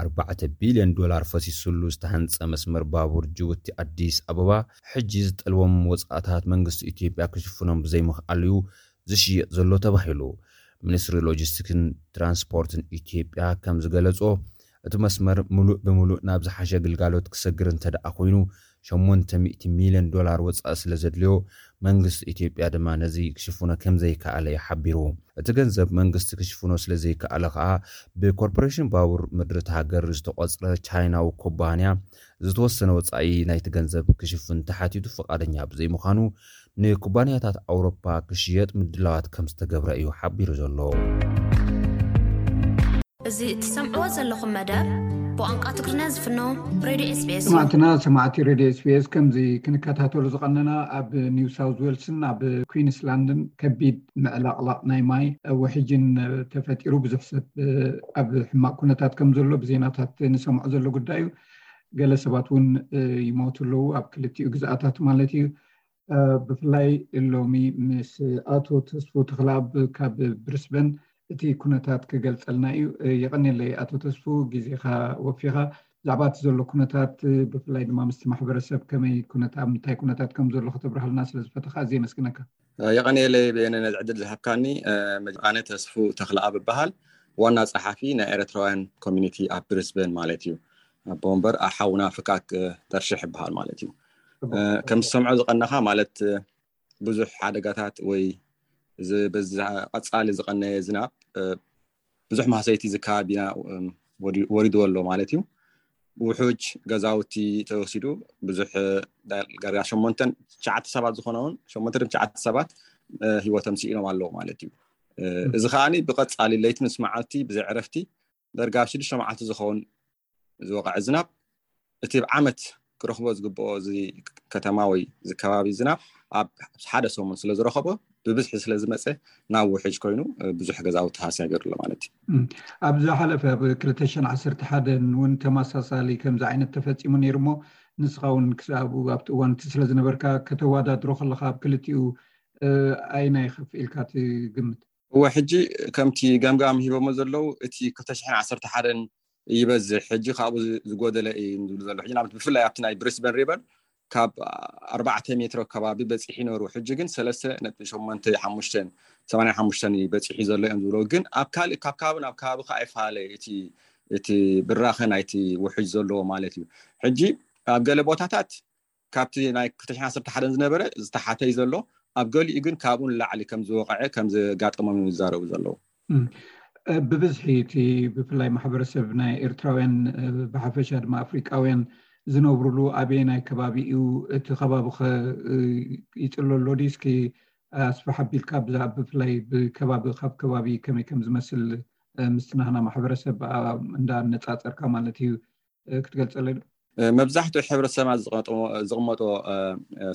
ኣርባዕተ ቢልዮን ዶላር ፈሲሱሉ ዝተሃንፀ መስመር ባቡር ጁቡቲ ኣዲስ ኣበባ ሕጂ ዝጠልቦም ወፃእታት መንግስቲ ኢትዮጵያ ክሽፍኖም ብዘይምኽኣሉ'ዩ ዝሽየጥ ዘሎ ተባሂሉ። ሚኒስትሪ ሎጂስቲክስን ትራንስፖርትን ኢትዮጵያ ከምዝገለፆ፣ እቲ መስመር ምሉእ ብምሉእ ናብ ዝሓሸ ግልጋሎት ክሰግር እንተድኣ ኮይኑ ሸሞንተ ሚእቲ ሚልዮን ዶላር ወፃኢ ስለዘድልዮ መንግስቲ ኢትዮጵያ ድማ ነዚ ክሽፍኖ ከምዘይከኣለ እዩ ሓቢሩ። እቲ ገንዘብ መንግስቲ ክሽፍኖ ስለዘይከኣለ ከኣ ብኮርፖሬሽን ባቡር ምድሪ እታ ሃገር ዝተቖፅረ ቻይናዊ ኩባንያ ዝተወሰነ ወጻኢ ናይቲ ገንዘብ ክሽፍን ተሓቲቱ ፍቓደኛ ብዘይምዃኑ ንኩባንያታት ኣውሮፓ ክሽየጥ ምድላዋት ከምዝተገብረ እዩ ሓቢሩ ዘሎ። እዚ እትሰምዕዎ ዘለኹም መደብ ብቋንቋ ትግርኛ ዝፍኖ ሬድዮ ኤስቢኤስ ሰማዕትና ሰማዕቲ ሬድዮ ኤስቢኤስ ከምዚ ክንከታተሉ ዝቐነና ኣብ ኒው ሳውዝ ዌልስን ኣብ ኩንስላንድን ከቢድ ምዕላቕላቕ ናይ ማይ ውሕጅን ተፈጢሩ ብዙሕ ሰብ ኣብ ሕማቕ ኩነታት ከም ዘሎ ብዜናታት ንሰምዖ ዘሎ ጉዳይ እዩ ገለ ሰባት እውን ይሞቱ ኣለዉ ኣብ ክልቲኡ ግዝኣታት ማለት እዩ ብፍላይ ሎሚ ምስ ኣቶ ተስፉ ተክላብ ካብ ብርስበን እቲ ኩነታት ክገልፀልና እዩ የቐኒለይ ኣቶ ተስፉ ግዜኻ ወፊኻ ብዛዕባ እቲ ዘሎ ኩነታት ብፍላይ ድማ ምስቲ ማሕበረሰብ ከመይ ኩነታ ምንታይ ኩነታት ከም ዘሎ ክተብርሃልና ስለዝፈተኻ ኣዘ የመስግነካ የቐንየለይ ብየነ ነዚ ዕድል ዝሃብካኒ ኣነ ተስፉ ተኽለኣብ እበሃል ዋና ፀሓፊ ናይ ኤረትራውያን ኮሚኒቲ ኣብ ብሪስበን ማለት እዩ ኣቦ ወንበር ሓውና ፍካክ ተርሽሕ ይበሃል ማለት እዩ ከም ዝሰምዖ ዝቐነኻ ማለት ብዙሕ ሓደጋታት ወይ በዚ ቀፃሊ ዝቐነየ ዝናብ ብዙሕ ማህሰይቲ ዝከባቢ ወሪድዎ ኣሎ ማለት እዩ ውሑጅ ገዛውቲ ተወሲዱ ብዙሕ ዳርጋ ሸሞንተን ትሽዓተ ሰባት ዝኾነ እውን ሸሞንተ ትሽዓተ ሰባት ሂወቶም ስኢኖም ኣለዉ ማለት እዩ እዚ ከዓኒ ብቐፃሊ ለይቲ ምስ መዓልቲ ብዘይ ዕረፍቲ ደርጋ ሽዱሽተ መዓልቲ ዝኸውን ዝወቐዐ ዝናብ እቲ ብ ዓመት ክረኽቦ ዝግብኦ እዚ ከተማ ወይ ዝከባቢ ዝናብ ኣብ ሓደ ሰሙን ስለ ዝረኸቦ ብብዝሒ ስለ ዝመፀ ናብ ውሕጅ ኮይኑ ብዙሕ ገዛውቲ ሃስ ያገሩ ኣሎ ማለት እዩ ኣብ ዝሓለፈ ኣብ 211 እውን ተመሳሳሊ ከምዚ ዓይነት ተፈፂሙ ነይሩ እሞ ንስኻ እውን ክሳብ ኣብቲ እዋን እቲ ስለ ዝነበርካ ከተወዳድሮ ከለካ ኣብ ክልቲኡ ኣይና ይኸፍ ኢልካ ትግምት እወ ሕጂ ከምቲ ገምጋም ሂቦሞ ዘለዉ እቲ ክልተ ሽሕን ዓሰርተ ሓደን ይበዝሕ ሕጂ ካብኡ ዝጎደለ እዩ ዝብሉ ዘሎ ሕጂ ንኣብነት ብፍላይ ኣብቲ ናይ ብሪስበን ሪቨር ካብ ኣርባዕተ ሜትሮ ከባቢ በፂሑ ይነሩ ሕጂ ግን ሰለስተ ነጥቢ ሸሞንተ ሓሙሽተን ሰማንያ ሓሙሽተን እዩ በፂሑ ዘሎ እዮም ዝብሎ ግን ኣብ ካልእ ካብ ከባቢ ናብ ከባቢ ከዓ ይፈላለ እቲ እቲ ብራኸ ናይቲ ውሕጅ ዘለዎ ማለት እዩ ሕጂ ኣብ ገለ ቦታታት ካብቲ ናይ ክልተ ሽሕን ዓሰርተ ሓደን ዝነበረ ዝተሓተ እዩ ዘሎ። ኣብ ገሊኡ ግን ካብኡ ንላዕሊ ከም ዝወቕዐ ከም ዘጋጠሞም እዮም ዝዛረቡ ዘለዉ። ብብዝሒ እቲ ብፍላይ ማሕበረሰብ ናይ ኤርትራውያን ብሓፈሻ ድማ ኣፍሪቃውያን ዝነብሩሉ ኣበየናይ ከባቢ እዩ? እቲ ከባቢ ኸ ይጽሎ ኣሎ ድዩ? እስኪ ኣስፍሕ ኣቢልካ ብዛዕባ ብፍላይ ብከባቢ ካብ ከባቢ ከመይ ከም ዝመስል ምስ ናህና ማሕበረሰብ እንዳ ኣነጻጸርካ ማለት እዩ ክትገልፀለይ ዶ? መብዛሕትኡ ሕብረተሰባት ዝቕመጦ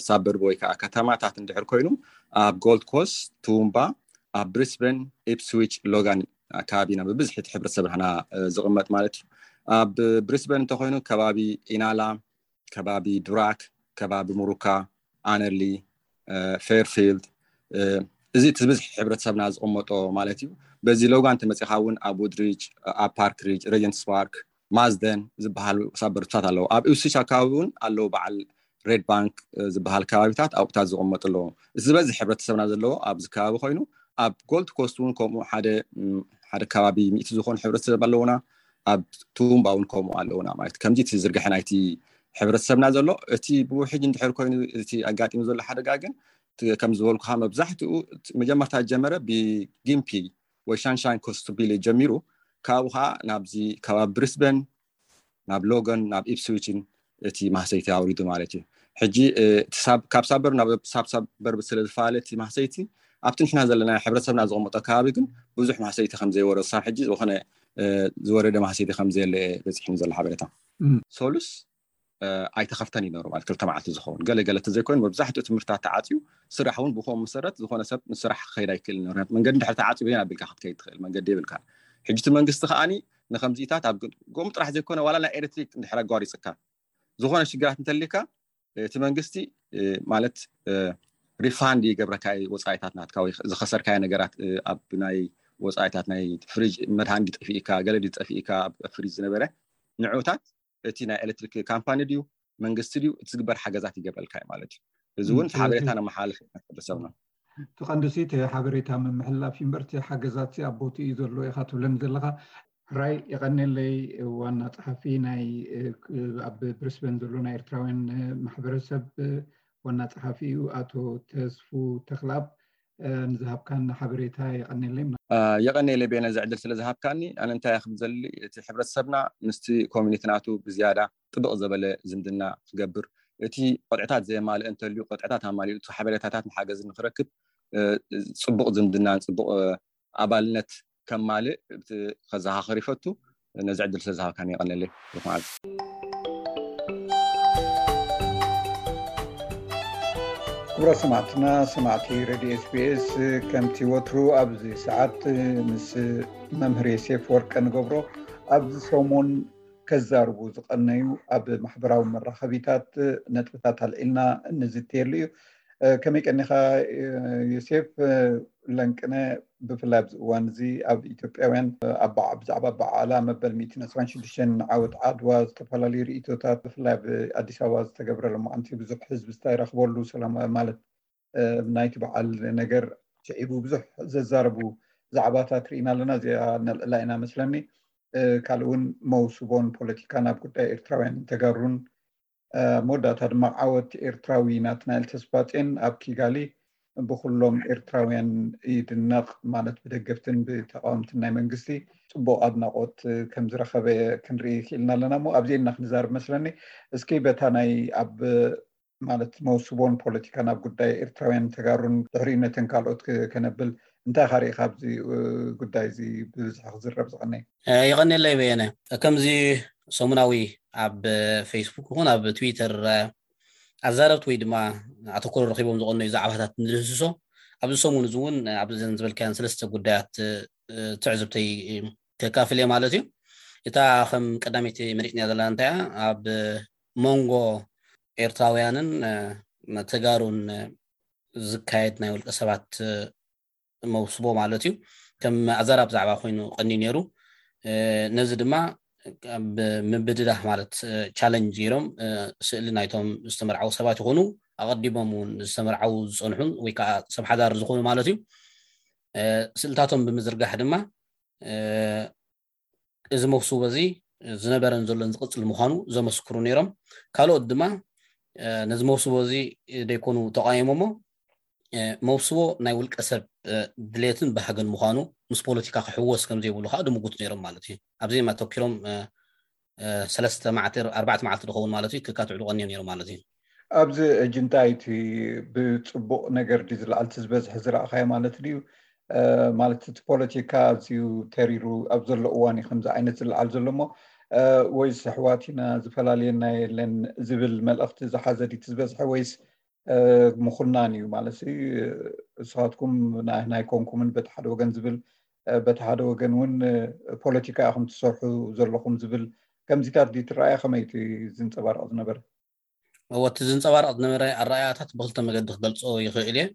ሳበርብ ወይ ከዓ ከተማታት እንድሕር ኮይኑ ኣብ ጎልድ ኮስት፣ ቱውምባ፣ ኣብ ብሪስበን፣ ኢፕስዊች፣ ሎጋን ኣከባቢ ኢና ብብዝሒ እቲ ሕብረተሰብ ናህና ዝቕመጥ ማለት እዩ። ኣብ ብሪስበን እንተኾይኑ ከባቢ ኢናላ፣ ከባቢ ዱራክ፣ ከባቢ ሙሩካ፣ ኣነሊ ፌርፊልድ እዚ እቲ ብዝሒ ሕብረተሰብና ዝቕመጦ ማለት እዩ በዚ ሎጋ እንተመፂኻ እውን ኣብ ውድሪጅ ኣብ ፓርክ ሪጅ ሬጀንትስ ፓርክ ማዝደን ዝበሃሉ ሳበርብታት ኣለዉ ኣብ ኢውሲች ኣከባቢ እውን ኣለዉ በዓል ሬድ ባንክ ዝበሃል ከባቢታት ኣውቅታት ዝቕመጡ ኣለዉ እዚ ዝበዝሕ ሕብረተሰብና ዘለዎ ኣብዚ ከባቢ ኮይኑ ኣብ ጎልድ ኮስት እውን ከምኡ ሓደ ሓደ ከባቢ ሚእቲ ዝኾኑ ሕብረተሰብ ኣለዉና ኣብ ቱምባ እውን ከምኡ ኣለውና ማለት ከምዚ እቲ ዝርግሐ ናይቲ ሕብረተሰብና ዘሎ እቲ ብውሕጅ እንድሕር ኮይኑ እቲ ኣጋጢሙ ዘሎ ሓደጋ ግን ከም ዝበልኩካ መብዛሕትኡ መጀመርታ ጀመረ ብጊምፒ ወይ ሻንሻን ኮስቱቢል ጀሚሩ ካብኡ ከዓ ናብዚ ከባቢ ብሪስበን ናብ ሎገን ናብ ኢፕስዊችን እቲ ማህሰይቲ ኣውሪዱ ማለት እዩ ሕጂ ካብ ሳበር ናብ ሳብ ሳበር ስለ ዝፈላለ እቲ ማህሰይቲ ኣብቲ ንሕና ዘለና ሕብረተሰብና ዝቕመጦ ከባቢ ግን ብዙሕ ማህሰይቲ ከምዘይወረዱ ሳብ ሕጂ ዝኾነ ዝወረደ ማህሰይቲ ከምዘየለ በፂሕኒ ዘሎ ሓበሬታ ሰሉስ ኣይተኸፍተን ይነሩ ማለት ክልተ መዓልቲ ዝኸውን ገለገለ ተዘይኮይኑ መብዛሕትኡ ትምህርትታት ተዓፅዩ ስራሕ እውን ብከምኡ መሰረት ዝኾነ ሰብ ንስራሕ ክኸይድ ኣይክእል ነሩ መንገዲ ድሕሪ ተዓፅዩ በየን ኣቢልካ ክትከይድ ትኽእል መንገዲ የብልካ ሕጂ እቲ መንግስቲ ከዓኒ ንከምዚኢታት ኣብ ጎም ጥራሕ ዘይኮነ ዋላ ናይ ኤሌክትሪክ እንድሕር ኣጓሪፅካ ዝኾነ ሽግራት እንተሊካ እቲ መንግስቲ ማለት ሪፋንድ ይገብረካ እዩ ወፃኢታት ናትካ ወይ ዝኸሰርካዮ ነገራት ኣብ ናይ ወፃኢታት ናይ ፍሪጅ መድሃን ዲጠፊእካ ገለ ዲጠፊእካ ኣብ ፍሪጅ ዝነበረ ንዑታት እቲ ናይ ኤሌክትሪክ ካምፓኒ ድዩ መንግስቲ ድዩ እቲ ዝግበር ሓገዛት ይገብረልካ እዩ ማለት እዩ እዚ እውን ሓበሬታ ነመሓላልፍ ሰብና እቲ ቀንዲሲ እቲ ሓበሬታ ምምሕላፍ እዩ ምበርቲ ሓገዛት ኣብ ቦት እዩ ዘሎ ኢካ ትብለን ዘለካ ሕራይ የቀኒለይ ዋና ፀሓፊ ናይ ኣብ ብሪስበን ዘሎ ናይ ኤርትራውያን ማሕበረሰብ ዋና ፀሓፊ እዩ ኣቶ ተስፉ ተክላብ ንዝሃብካና ሓበሬታ የቀኔለይ። የቀኔለይ ቤነ እዚ ዕድል ስለዝሃብካኒ ኣነ እንታይ ክብል ዝደሊ እቲ ሕብረተሰብና ምስቲ ኮሚኒቲ ናቱ ብዝያዳ ጥብቅ ዘበለ ዝምድና ክገብር እቲ ቅጥዕታት ዘየማለኤ እንተልዩ ቅጥዕታት ኣማሊኡ እቲ ሓበሬታታትን ሓገዝን ንክረክብ ጽቡቅ ዝምድናን ጽቡቅ ኣባልነት ከማልእ ከዘኻኽር ይፈቱ ነዚ ዕድል ስለዝሃብካኒ የቀነለይ ሩክ መዓልቲ ክብረ ሰማዕትና ሰማዕቲ ረድዮ ስቤስ ከምቲ ወትሩ ኣብዚ ሰዓት ምስ መምህር የሴፍ ወርቀ ንገብሮ ኣብዚ ሰሙን ከዛርቡ ዝቀነዩ ኣብ ማሕበራዊ መራኸቢታት ነጥብታት ኣልዒልና እንዝተየሉ እዩ ከመይ ቀኒኻ ዮሴፍ ለንቅነ ብፍላይ ኣብዚ እዋን እዚ ኣብ ኢትዮጵያውያን ብዛዕባ በዓላ መበል ሚእትን ዕስራን ሽዱሽተን ዓወት ዓድዋ ዝተፈላለዩ ርእቶታት ብፍላይ ኣብ ኣዲስ ኣበባ ዝተገብረ ሎማዓንቲ ብዙሕ ህዝቢ ዝተረኽበሉ ሰላማዊ ማለት ናይቲ በዓል ነገር ስዒቡ ብዙሕ ዘዛረቡ ዛዕባታት ርኢና ኣለና እዚኣ ነልዕላ ኢና መስለኒ ካልእ እውን መውስቦን ፖለቲካን ኣብ ጉዳይ ኤርትራውያን ተጋሩን ኣብ መወዳእታ ድማ ዓወት ኤርትራዊ ናትናኤል ተስፋጼን ኣብ ኪጋሊ ብኩሎም ኤርትራውያን ይድነቕ ማለት ብደገፍትን ብተቃወምትን ናይ መንግስቲ ፅቡቅ ኣድናቆት ከም ዝረኸበ ክንርኢ ክኢልና ኣለና እሞ ኣብዘ እና ክንዛርብ መስለኒ እስኪ በታ ናይ ኣብ ማለት መውስቦን ፖለቲካን ኣብ ጉዳይ ኤርትራውያን ተጋሩን ድሕሪኡ ነተን ካልኦት ከነብል እንታይ ኢኻ ርኢኻ ኣብዚ ጉዳይ እዚ ብብዝሒ ክዝረብ ዝቐነየ? የቐኔለይ በየነ ከምዚ ሰሙናዊ ኣብ ፈይስቡክ ይኹን ኣብ ትዊተር ኣዛረብቲ ወይ ድማ ኣተኩሮ ረኺቦም ዝቐነዩ ዛዕባታት ንድህስሶ ኣብዚ ሰሙን እዚ እውን ኣብዘን ዝበልካየን ሰለስተ ጉዳያት ትዕዝብተይ ከካፍል እየ ማለት እዩ እታ ከም ቀዳመይቲ መሪፅንያ ዘለና እንታይ እያ ኣብ መንጎ ኤርትራውያንን ተጋሩን ዝካየድ ናይ ውልቀ ሰባት መውስቦ ማለት እዩ ከም ኣዘራብ ዛዕባ ኮይኑ ቀንዩ ነይሩ ነዚ ድማ ኣብ ምብድዳህ ማለት ቻለንጅ ገይሮም ስእሊ ናይቶም ዝተመርዓዉ ሰባት ይኾኑ ኣቐዲሞም እውን ዝተመርዓዉ ዝፀንሑን ወይ ከዓ ሰብ ሓዳር ዝኾኑ ማለት እዩ ስእልታቶም ብምዝርጋሕ ድማ እዚ መኽሱቦ እዚ ዝነበረን ዘሎን ዝቕጽል ምዃኑ ዘመስክሩ ነይሮም። ካልኦት ድማ ነዚ መውስቦ እዚ ዘይኮኑ ተቃየሞሞ መውስቦ ናይ ውልቀ ሰብ ድሌትን ባህግን ምዃኑ ምስ ፖለቲካ ክሕወስ ከም ዘይብሉ ከዓ ድምጉት ነይሮም ማለት እዩ ኣብዚኦም ኣተኪሮም ሰለስተ መዓልቲ ኣርባዕተ መዓልቲ ዝኸውን ማለት እዩ ክካትዕሉ ቀንዮም ነይሮም ማለት እዩ ኣብዚ ሕጂ እንታይ እቲ ብፅቡቅ ነገር ድዩ ዝለዓል እቲ ዝበዝሐ ዝረኣኻዮ ማለት ድዩ ማለት እቲ ፖለቲካ ኣዝዩ ተሪሩ ኣብ ዘሎ እዋን እዩ ከምዚ ዓይነት ዝለዓል ዘሎ እሞ ወይስ ኣሕዋት ኢና ዝፈላለየና የለን ዝብል መልእኽቲ ዝሓዘ ድዩ እቲ ዝበዝሐ ወይስ ምኹናን እዩ ማለት እሳትኩም ንኣህና ኣይኮንኩምን በቲ ሓደ ወገን ዝብል በቲ ሓደ ወገን እውን ፖለቲካ ኢኹም ትሰርሑ ዘለኹም ዝብል ከምዚታት ድዩ ትረኣያ ከመይ እቲ ዝንፀባረቕ ዝነበረ እወ እቲ ዝንጸባረቕ ዝነበረ ኣረኣእያታት ብክልተ መገዲ ክገልጾ ይኽእል እየ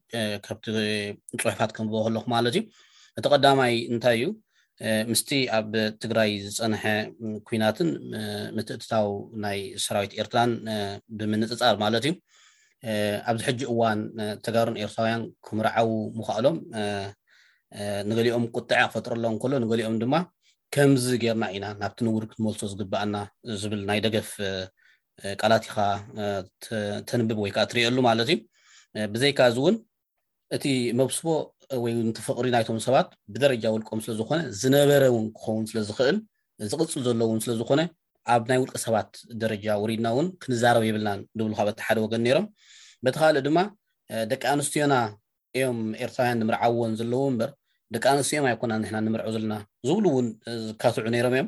ካብቲ ጽሑፋት ከንብቦ ከለኹ ማለት እዩ እቲ ቀዳማይ እንታይ እዩ ምስቲ ኣብ ትግራይ ዝፀንሐ ኩናትን ምትእትታው ናይ ሰራዊት ኤርትራን ብምንፅፃር ማለት እዩ ኣብዚ ሕጂ እዋን ተጋሩን ኤርትራውያን ክምርዓው ምኽኣሎም ንገሊኦም ቁጥዐ ክፈጥረሎም ከሎ ንገሊኦም ድማ ከምዚ ጌርና ኢና ናብቲ ንቡር ክንመልሶ ዝግብኣና ዝብል ናይ ደገፍ ቃላት ኢኻ ተንብብ ወይ ከዓ ትርእየሉ ማለት እዩ ብዘይካ እዚ እውን እቲ መብስቦ ወይ እቲ ፍቕሪ ናይቶም ሰባት ብደረጃ ውልቆም ስለ ዝኾነ ዝነበረ እውን ክኸውን ስለ ዝኽእል ዝቕፅል ዘሎ እውን ስለ ዝኾነ ኣብ ናይ ውልቀ ሰባት ደረጃ ውሪድና እውን ክንዛረብ የብልናን ዝብሉ ካብ እቲ ሓደ ወገን ነይሮም በቲ ካልእ ድማ ደቂ ኣንስትዮና እዮም ኤርትራውያን ንምርዓወን ዘለዉ እምበር ደቂ ኣንስትዮዮም ኣይኮናን ንሕና ንምርዑ ዘለና ዝብሉ እውን ዝካትዑ ነይሮም እዮም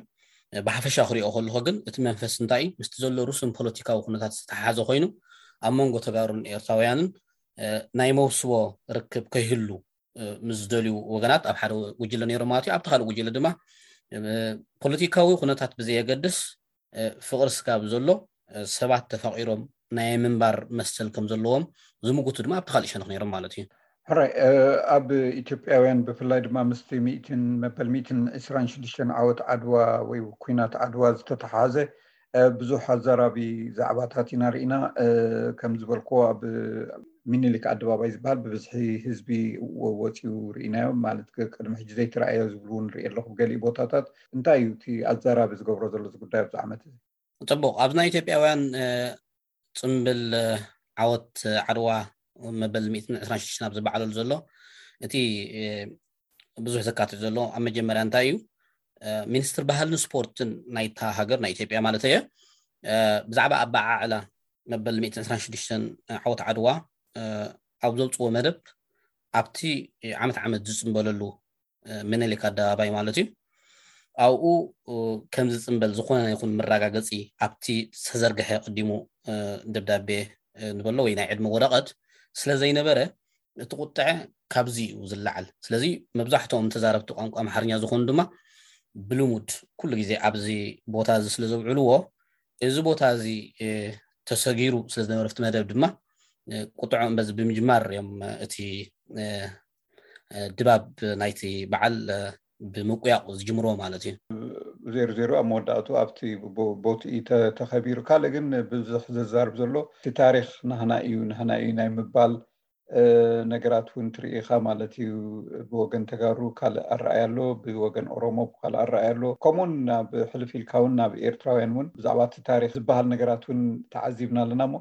ብሓፈሻ ክሪኦ ከለኹ ግን እቲ መንፈስ እንታይ እዩ ምስቲ ዘሎ ሩስን ፖለቲካዊ ኩነታት ዝተሓሓዘ ኮይኑ ኣብ መንጎ ተጋሩን ኤርትራውያንን ናይ መውስቦ ርክብ ከይህሉ ምስ ዝደልዩ ወገናት ኣብ ሓደ ጉጅለ ነይሮም ማለት እዩ ኣብቲ ካልእ ጉጅለ ድማ ፖለቲካዊ ኩነታት ብዘየገድስ ፍቕሪ ስጋ ብዘሎ፣ ሰባት ተፋቒሮም ናይ ምንባር መሰል ከም ዘለዎም ዝምጉቱ ድማ ኣብቲ ካሊእ ሸነኽ ነይሮም ማለት እዩ። ሕራይ ኣብ ኢትዮጵያውያን ብፍላይ ድማ ምስቲ ሚእቲን መበል ሚእቲን ዕስራን ሽዱሽተን ዓወት ዓድዋ ወይ ኩናት ዓድዋ ዝተተሓሓዘ ብዙሕ ኣዛራቢ ዛዕባታት ኢና ርኢና። ከም ዝበልኩዎ ኣብ ሚኒሊክ ኣደባባይ ዝበሃል ብብዝሒ ህዝቢ ወፂኡ ርኢናዮ፣ ማለት ቅድሚ ሕጂ ዘይተረኣየ ዝብሉ እውን ሪኤ ኣለኹ ገሊኡ ቦታታት። እንታይ እዩ እቲ ኣዛራቢ ዝገብሮ ዘሎ እዚ ጉዳይ ኣብዚ ዓመት እዚ? ጽቡቕ ኣብዚ ናይ ኢትዮጵያውያን ጽምብል ዓወት ዓድዋ መበል ሚእትን ዕስራን ሽዱሽተን ኣብ ዝበዓለሉ ዘሎ እቲ ብዙሕ ዘካትዕ ዘሎ ኣብ መጀመርያ እንታይ እዩ ሚኒስትር ባህልን ስፖርትን ናይታ ሃገር ናይ ኢትዮጵያ ማለት እየ ብዛዕባ ኣበዓዕላ መበል ሚእትን ዕስራን ሽዱሽተን ዓወት ዓድዋ ኣብ ዘውፅዎ መደብ ኣብቲ ዓመት ዓመት ዝፅምበለሉ ምኒልክ ኣደባባይ ማለት እዩ ኣብኡ ከም ዝፅምበል ዝኾነ ይኹን መረጋገፂ ኣብቲ ዝተዘርግሐ ቅዲሙ ደብዳቤ ንበሎ ወይ ናይ ዕድመ ወረቐት ስለ ዘይነበረ እቲ ቁጥዐ ካብዚ እዩ ዝለዓል ስለዚ መብዛሕትኦም ተዛረብቲ ቋንቋ ኣምሓርኛ ዝኾኑ ድማ ብልሙድ ኩሉ ግዜ ኣብዚ ቦታ እዚ ስለ ዘብዕልዎ እዚ ቦታ እዚ ተሰጊሩ ስለ ዝነበረ ፍቲ መደብ ድማ ቁጥዖ በዚ ብምጅማር እዮም እቲ ድባብ ናይቲ በዓል ብምቁያቑ ዝጅምርዎ ማለት እዩ ዜሮ ዜሮ ኣብ መወዳእቱ ኣብቲ ቦት ተኸቢሩ ካልእ ግን ብዙሕ ዘዛርብ ዘሎ እቲ ታሪክ ናህና እዩ ናህና እዩ ናይ ምባል ነገራት እውን ትርኢኻ ማለት እዩ ብወገን ተጋሩ ካልእ ኣረኣያ ኣሎ ብወገን ኦሮሞ ብካልእ ኣረኣያ ኣሎ ከምኡውን ናብ ሕልፍ ኢልካ እውን ናብ ኤርትራውያን እውን ብዛዕባ እቲ ታሪክ ዝበሃል ነገራት እውን ተዓዚብና ኣለና እሞ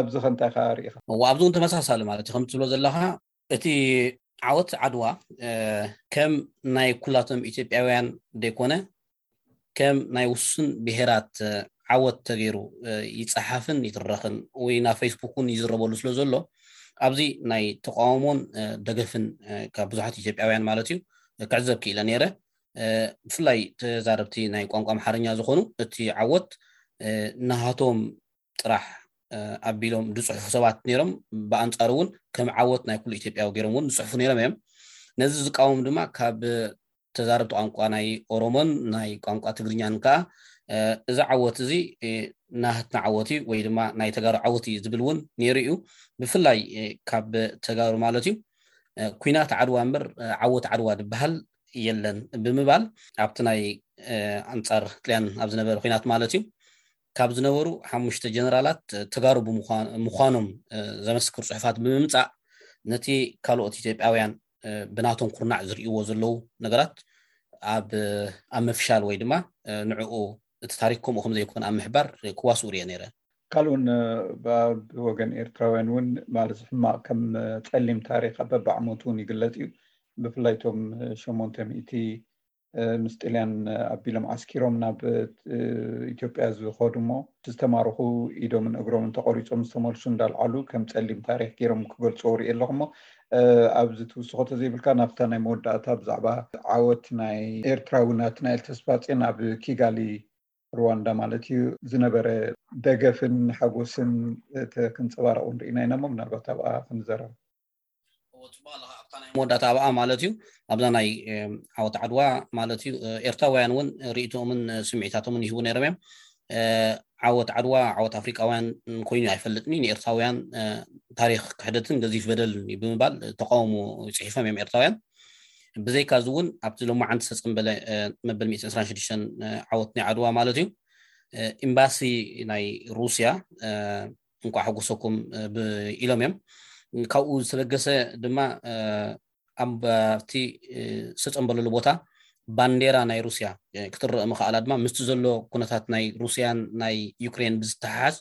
ኣብዚ ከንታይ ካ ርኢኻ ኣብዚ እውን ተመሳሳሊ ማለት እዩ ከምትብሎ ዘለካ እቲ ዓወት ዓድዋ ከም ናይ ኩላቶም ኢትዮጵያውያን ዘይኮነ ከም ናይ ውሱን ብሄራት ዓወት ተገይሩ ይፀሓፍን ይትረኽን ወይ ናብ ፌስቡክ እውን ይዝረበሉ ስለ ዘሎ ኣብዚ ናይ ተቃውሞን ደገፍን ካብ ብዙሓት ኢትዮጵያውያን ማለት እዩ ክዕዘብ ክኢለ ነይረ ብፍላይ ተዛረብቲ ናይ ቋንቋ ኣምሓርኛ ዝኾኑ እቲ ዓወት ናሃቶም ጥራሕ ኣቢሎም ዝጽሕፉ ሰባት ነይሮም ብኣንጻሩ እውን ከም ዓወት ናይ ኩሉ ኢትዮጵያዊ ገይሮም እውን ዝጽሕፉ ነይሮም እዮም ነዚ ዝቃወሙ ድማ ካብ ተዛረብቲ ቋንቋ ናይ ኦሮሞን ናይ ቋንቋ ትግርኛን ከዓ እዚ ዓወት እዚ ናህትና ዓወት እዩ ወይ ድማ ናይ ተጋሩ ዓወት እዩ ዝብል እውን ነይሩ እዩ ብፍላይ ካብ ተጋሩ ማለት እዩ ኩናት ዓድዋ እምበር ዓወት ዓድዋ ዝበሃል የለን ብምባል ኣብቲ ናይ ኣንፃር ጥልያን ኣብ ዝነበረ ኩናት ማለት እዩ ካብ ዝነበሩ ሓሙሽተ ጀነራላት ተጋሩ ብምዃኖም ዘመስክር ፅሑፋት ብምምፃእ ነቲ ካልኦት ኢትዮጵያውያን ብናቶም ኩርናዕ ዝርእይዎ ዘለዉ ነገራት ኣብ ኣብ ምፍሻል ወይ ድማ ንዕኡ እቲ ታሪክ ከምኡ ከም ዘይኮነ ኣብ ምሕባር ክዋስኡ ርየ ነይረ ካልእ እውን ኣብ ወገን ኤርትራውያን እውን ማለት ሕማቕ ከም ፀሊም ታሪክ ኣብ በባዕመቱ እውን ይግለፅ እዩ ብፍላይ እቶም ሸሞንተ ሚእቲ ምስ ጥልያን ኣቢሎም ዓስኪሮም ናብ ኢትዮጵያ ዝኸዱ እሞ ዝተማርኹ ኢዶምን እግሮምን ተቆሪፆም ዝተመልሱ እንዳልዓሉ ከም ፀሊም ታሪክ ገይሮም ክገልፅዎ ሪእ ኣለኹ እሞ ኣብዚ ትውስኮ ተዘይብልካ ናብታ ናይ መወዳእታ ብዛዕባ ዓወት ናይ ኤርትራዊ ናትናኤል ተስፋፅን ኣብ ኪጋሊ ሩዋንዳ ማለት እዩ ዝነበረ ደገፍን ሓጎስን ክንፀባረቑ ንርኢና ኢና እሞ ምናልባት ኣብኣ ክንዘረብ ወፅቦ ኣለካ ኣብታ ናይ መወዳእታ ኣብኣ ማለት እዩ ኣብዛ ናይ ዓወት ዓድዋ ማለት እዩ ኤርትራውያን እውን ርእቶምን ስምዒታቶምን ይህቡ ነይሮም እዮም ዓወት ዓድዋ ዓወት ኣፍሪቃውያን ኮይኑ ኣይፈልጥኒ ንኤርትራውያን ታሪክ ክሕደትን ገዚፍ በደልን እዩ ብምባል ተቃውሞ ፅሒፎም እዮም ኤርትራውያን ብዘይካ እዚ እውን ኣብቲ ሎማዓንቲ ዝተፀምበለ መበል 126 ዓወት ናይ ዓድዋ ማለት እዩ ኤምባሲ ናይ ሩስያ እንቋዕ ሕጉሰኩም ኢሎም እዮም ካብኡ ዝተበገሰ ድማ ኣብቲ ዝተፀምበለሉ ቦታ ባንዴራ ናይ ሩስያ ክትረአ ምክኣላ ድማ ምስቲ ዘሎ ኩነታት ናይ ሩስያን ናይ ዩክሬን ብዝተሓሓዝ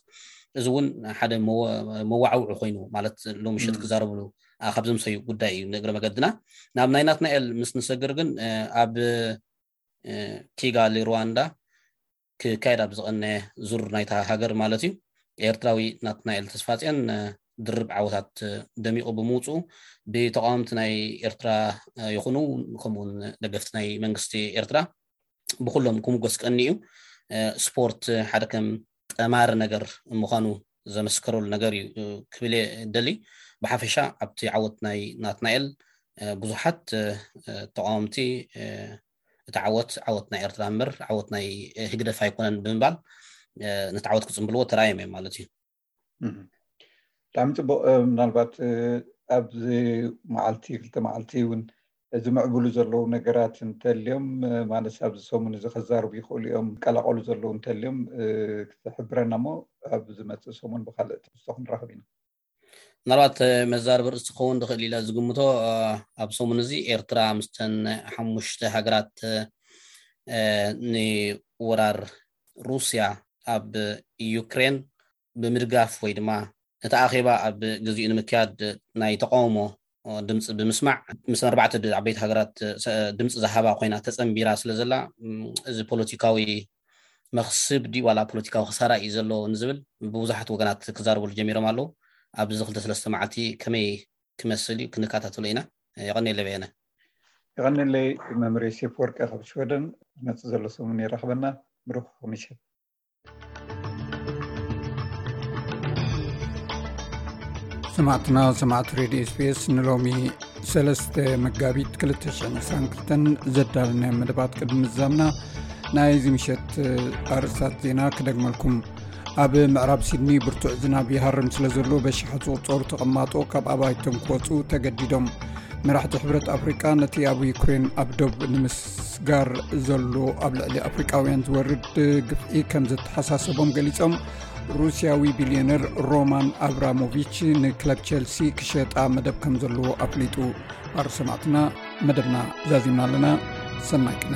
እዚ እውን ሓደ መዋዕውዒ ኮይኑ ማለት ሎሚ ምሸት ክዛረብሉ ካብ ዘምሰዩ ጉዳይ እዩ ንእግረ መገድና ናብ ናይ ናትናኤል ምስ ንሰግር ግን ኣብ ኪጋሊ ሩዋንዳ ክካየድ ኣብ ዝቐነየ ዙር ናይታ ሃገር ማለት እዩ ኤርትራዊ ናትናኤል ተስፋጽዮን ድርብ ዓወታት ደሚቑ ብምውፅኡ ብተቃወምቲ ናይ ኤርትራ ይኹኑ ከምኡውን ደገፍቲ ናይ መንግስቲ ኤርትራ ብኩሎም ክምጎስ ቀኒ እዩ ስፖርት ሓደ ከም ጠማሪ ነገር ምዃኑ ዘመስከረሉ ነገር እዩ ክብል ደሊ ብሓፈሻ ኣብቲ ዓወት ናይ ናትናኤል ብዙሓት ተቃወምቲ እቲ ዓወት ዓወት ናይ ኤርትራ እምበር ዓወት ናይ ህግደፍ ኣይኮነን ብምባል ነቲ ዓወት ክፅምብልዎ ተራእዮም እዮም ማለት እዩ ብጣዕሚ ፅቡቅ ምናልባት ኣብዚ መዓልቲ ክልተ መዓልቲ እውን ዝምዕብሉ ዘለዉ ነገራት እንተልዮም ማለት ኣብዚ ሰሙን እዚ ከዛርቡ ይኽእሉ እዮም ቀላቀሉ ዘለዉ እንተልዮም ክትሕብረና እሞ ኣብ ዝመፅእ ሰሙን ብካልእ ትሕዝቶ ክንራኽብ ኢና ምናልባት መዛርቢ ርእሲ ክኸውን ዝኽእል ኢለ ዝግምቶ ኣብ ሰሙን እዚ ኤርትራ ምስተን ሓሙሽተ ሃገራት ንወራር ሩስያ ኣብ ዩክሬን ብምድጋፍ ወይ ድማ እቲ ኣኼባ ኣብ ግዚኡ ንምክያድ ናይ ተቓውሞ ድምፂ ብምስማዕ ምስ ኣርባዕተ ዓበይቲ ሃገራት ድምፂ ዝሃባ ኮይና ተፀንቢራ ስለ ዘላ እዚ ፖለቲካዊ መክስብ ዲ ዋላ ፖለቲካዊ ክሳራ እዩ ዘሎ ንዝብል ብብዙሓት ወገናት ክዛረበሉ ጀሚሮም ኣለዉ ኣብዚ ክልተ ሰለስተ መዓልቲ ከመይ ክመስል እዩ ክንከታተሎ ኢና የቐኒየለ በየነ የቐኒለይ መምህር ዮሴፍ ወርቀ ካብ ሽወደን ዝመፅእ ዘሎ ሰሙን የራኽበና ብሩኽ ምሸት ሰማዕትና ሰማዕቲ ሬድዮ ስፔስ ንሎሚ ሰለስተ መጋቢት 222 ዘዳለናዮ መደባት ቅድሚ ዛምና ናይዚ ምሸት ኣርስታት ዜና ክደግመልኩም ኣብ ምዕራብ ሲድኒ ብርቱዕ ዝናብ ይሃርም ስለ ዘሎ በሽሓት ዝቁፀሩ ተቐማጦ ካብ ኣባይቶም ክወፁ ተገዲዶም መራሕቲ ሕብረት ኣፍሪቃ ነቲ ኣብ ዩክሬን ኣብ ዶብ ንምስ ጋር ዘሎ ኣብ ልዕሊ ኣፍሪቃውያን ዝወርድ ግፍዒ ከም ዘተሓሳሰቦም ገሊፆም ሩስያዊ ቢልዮነር ሮማን ኣብራሞቪች ንክለብ ቸልሲ ክሸጣ መደብ ከም ዘለዎ ኣፍሊጡ ኣር ሰማዕትና መደብና ዛዚምና ኣለና ሰናቅና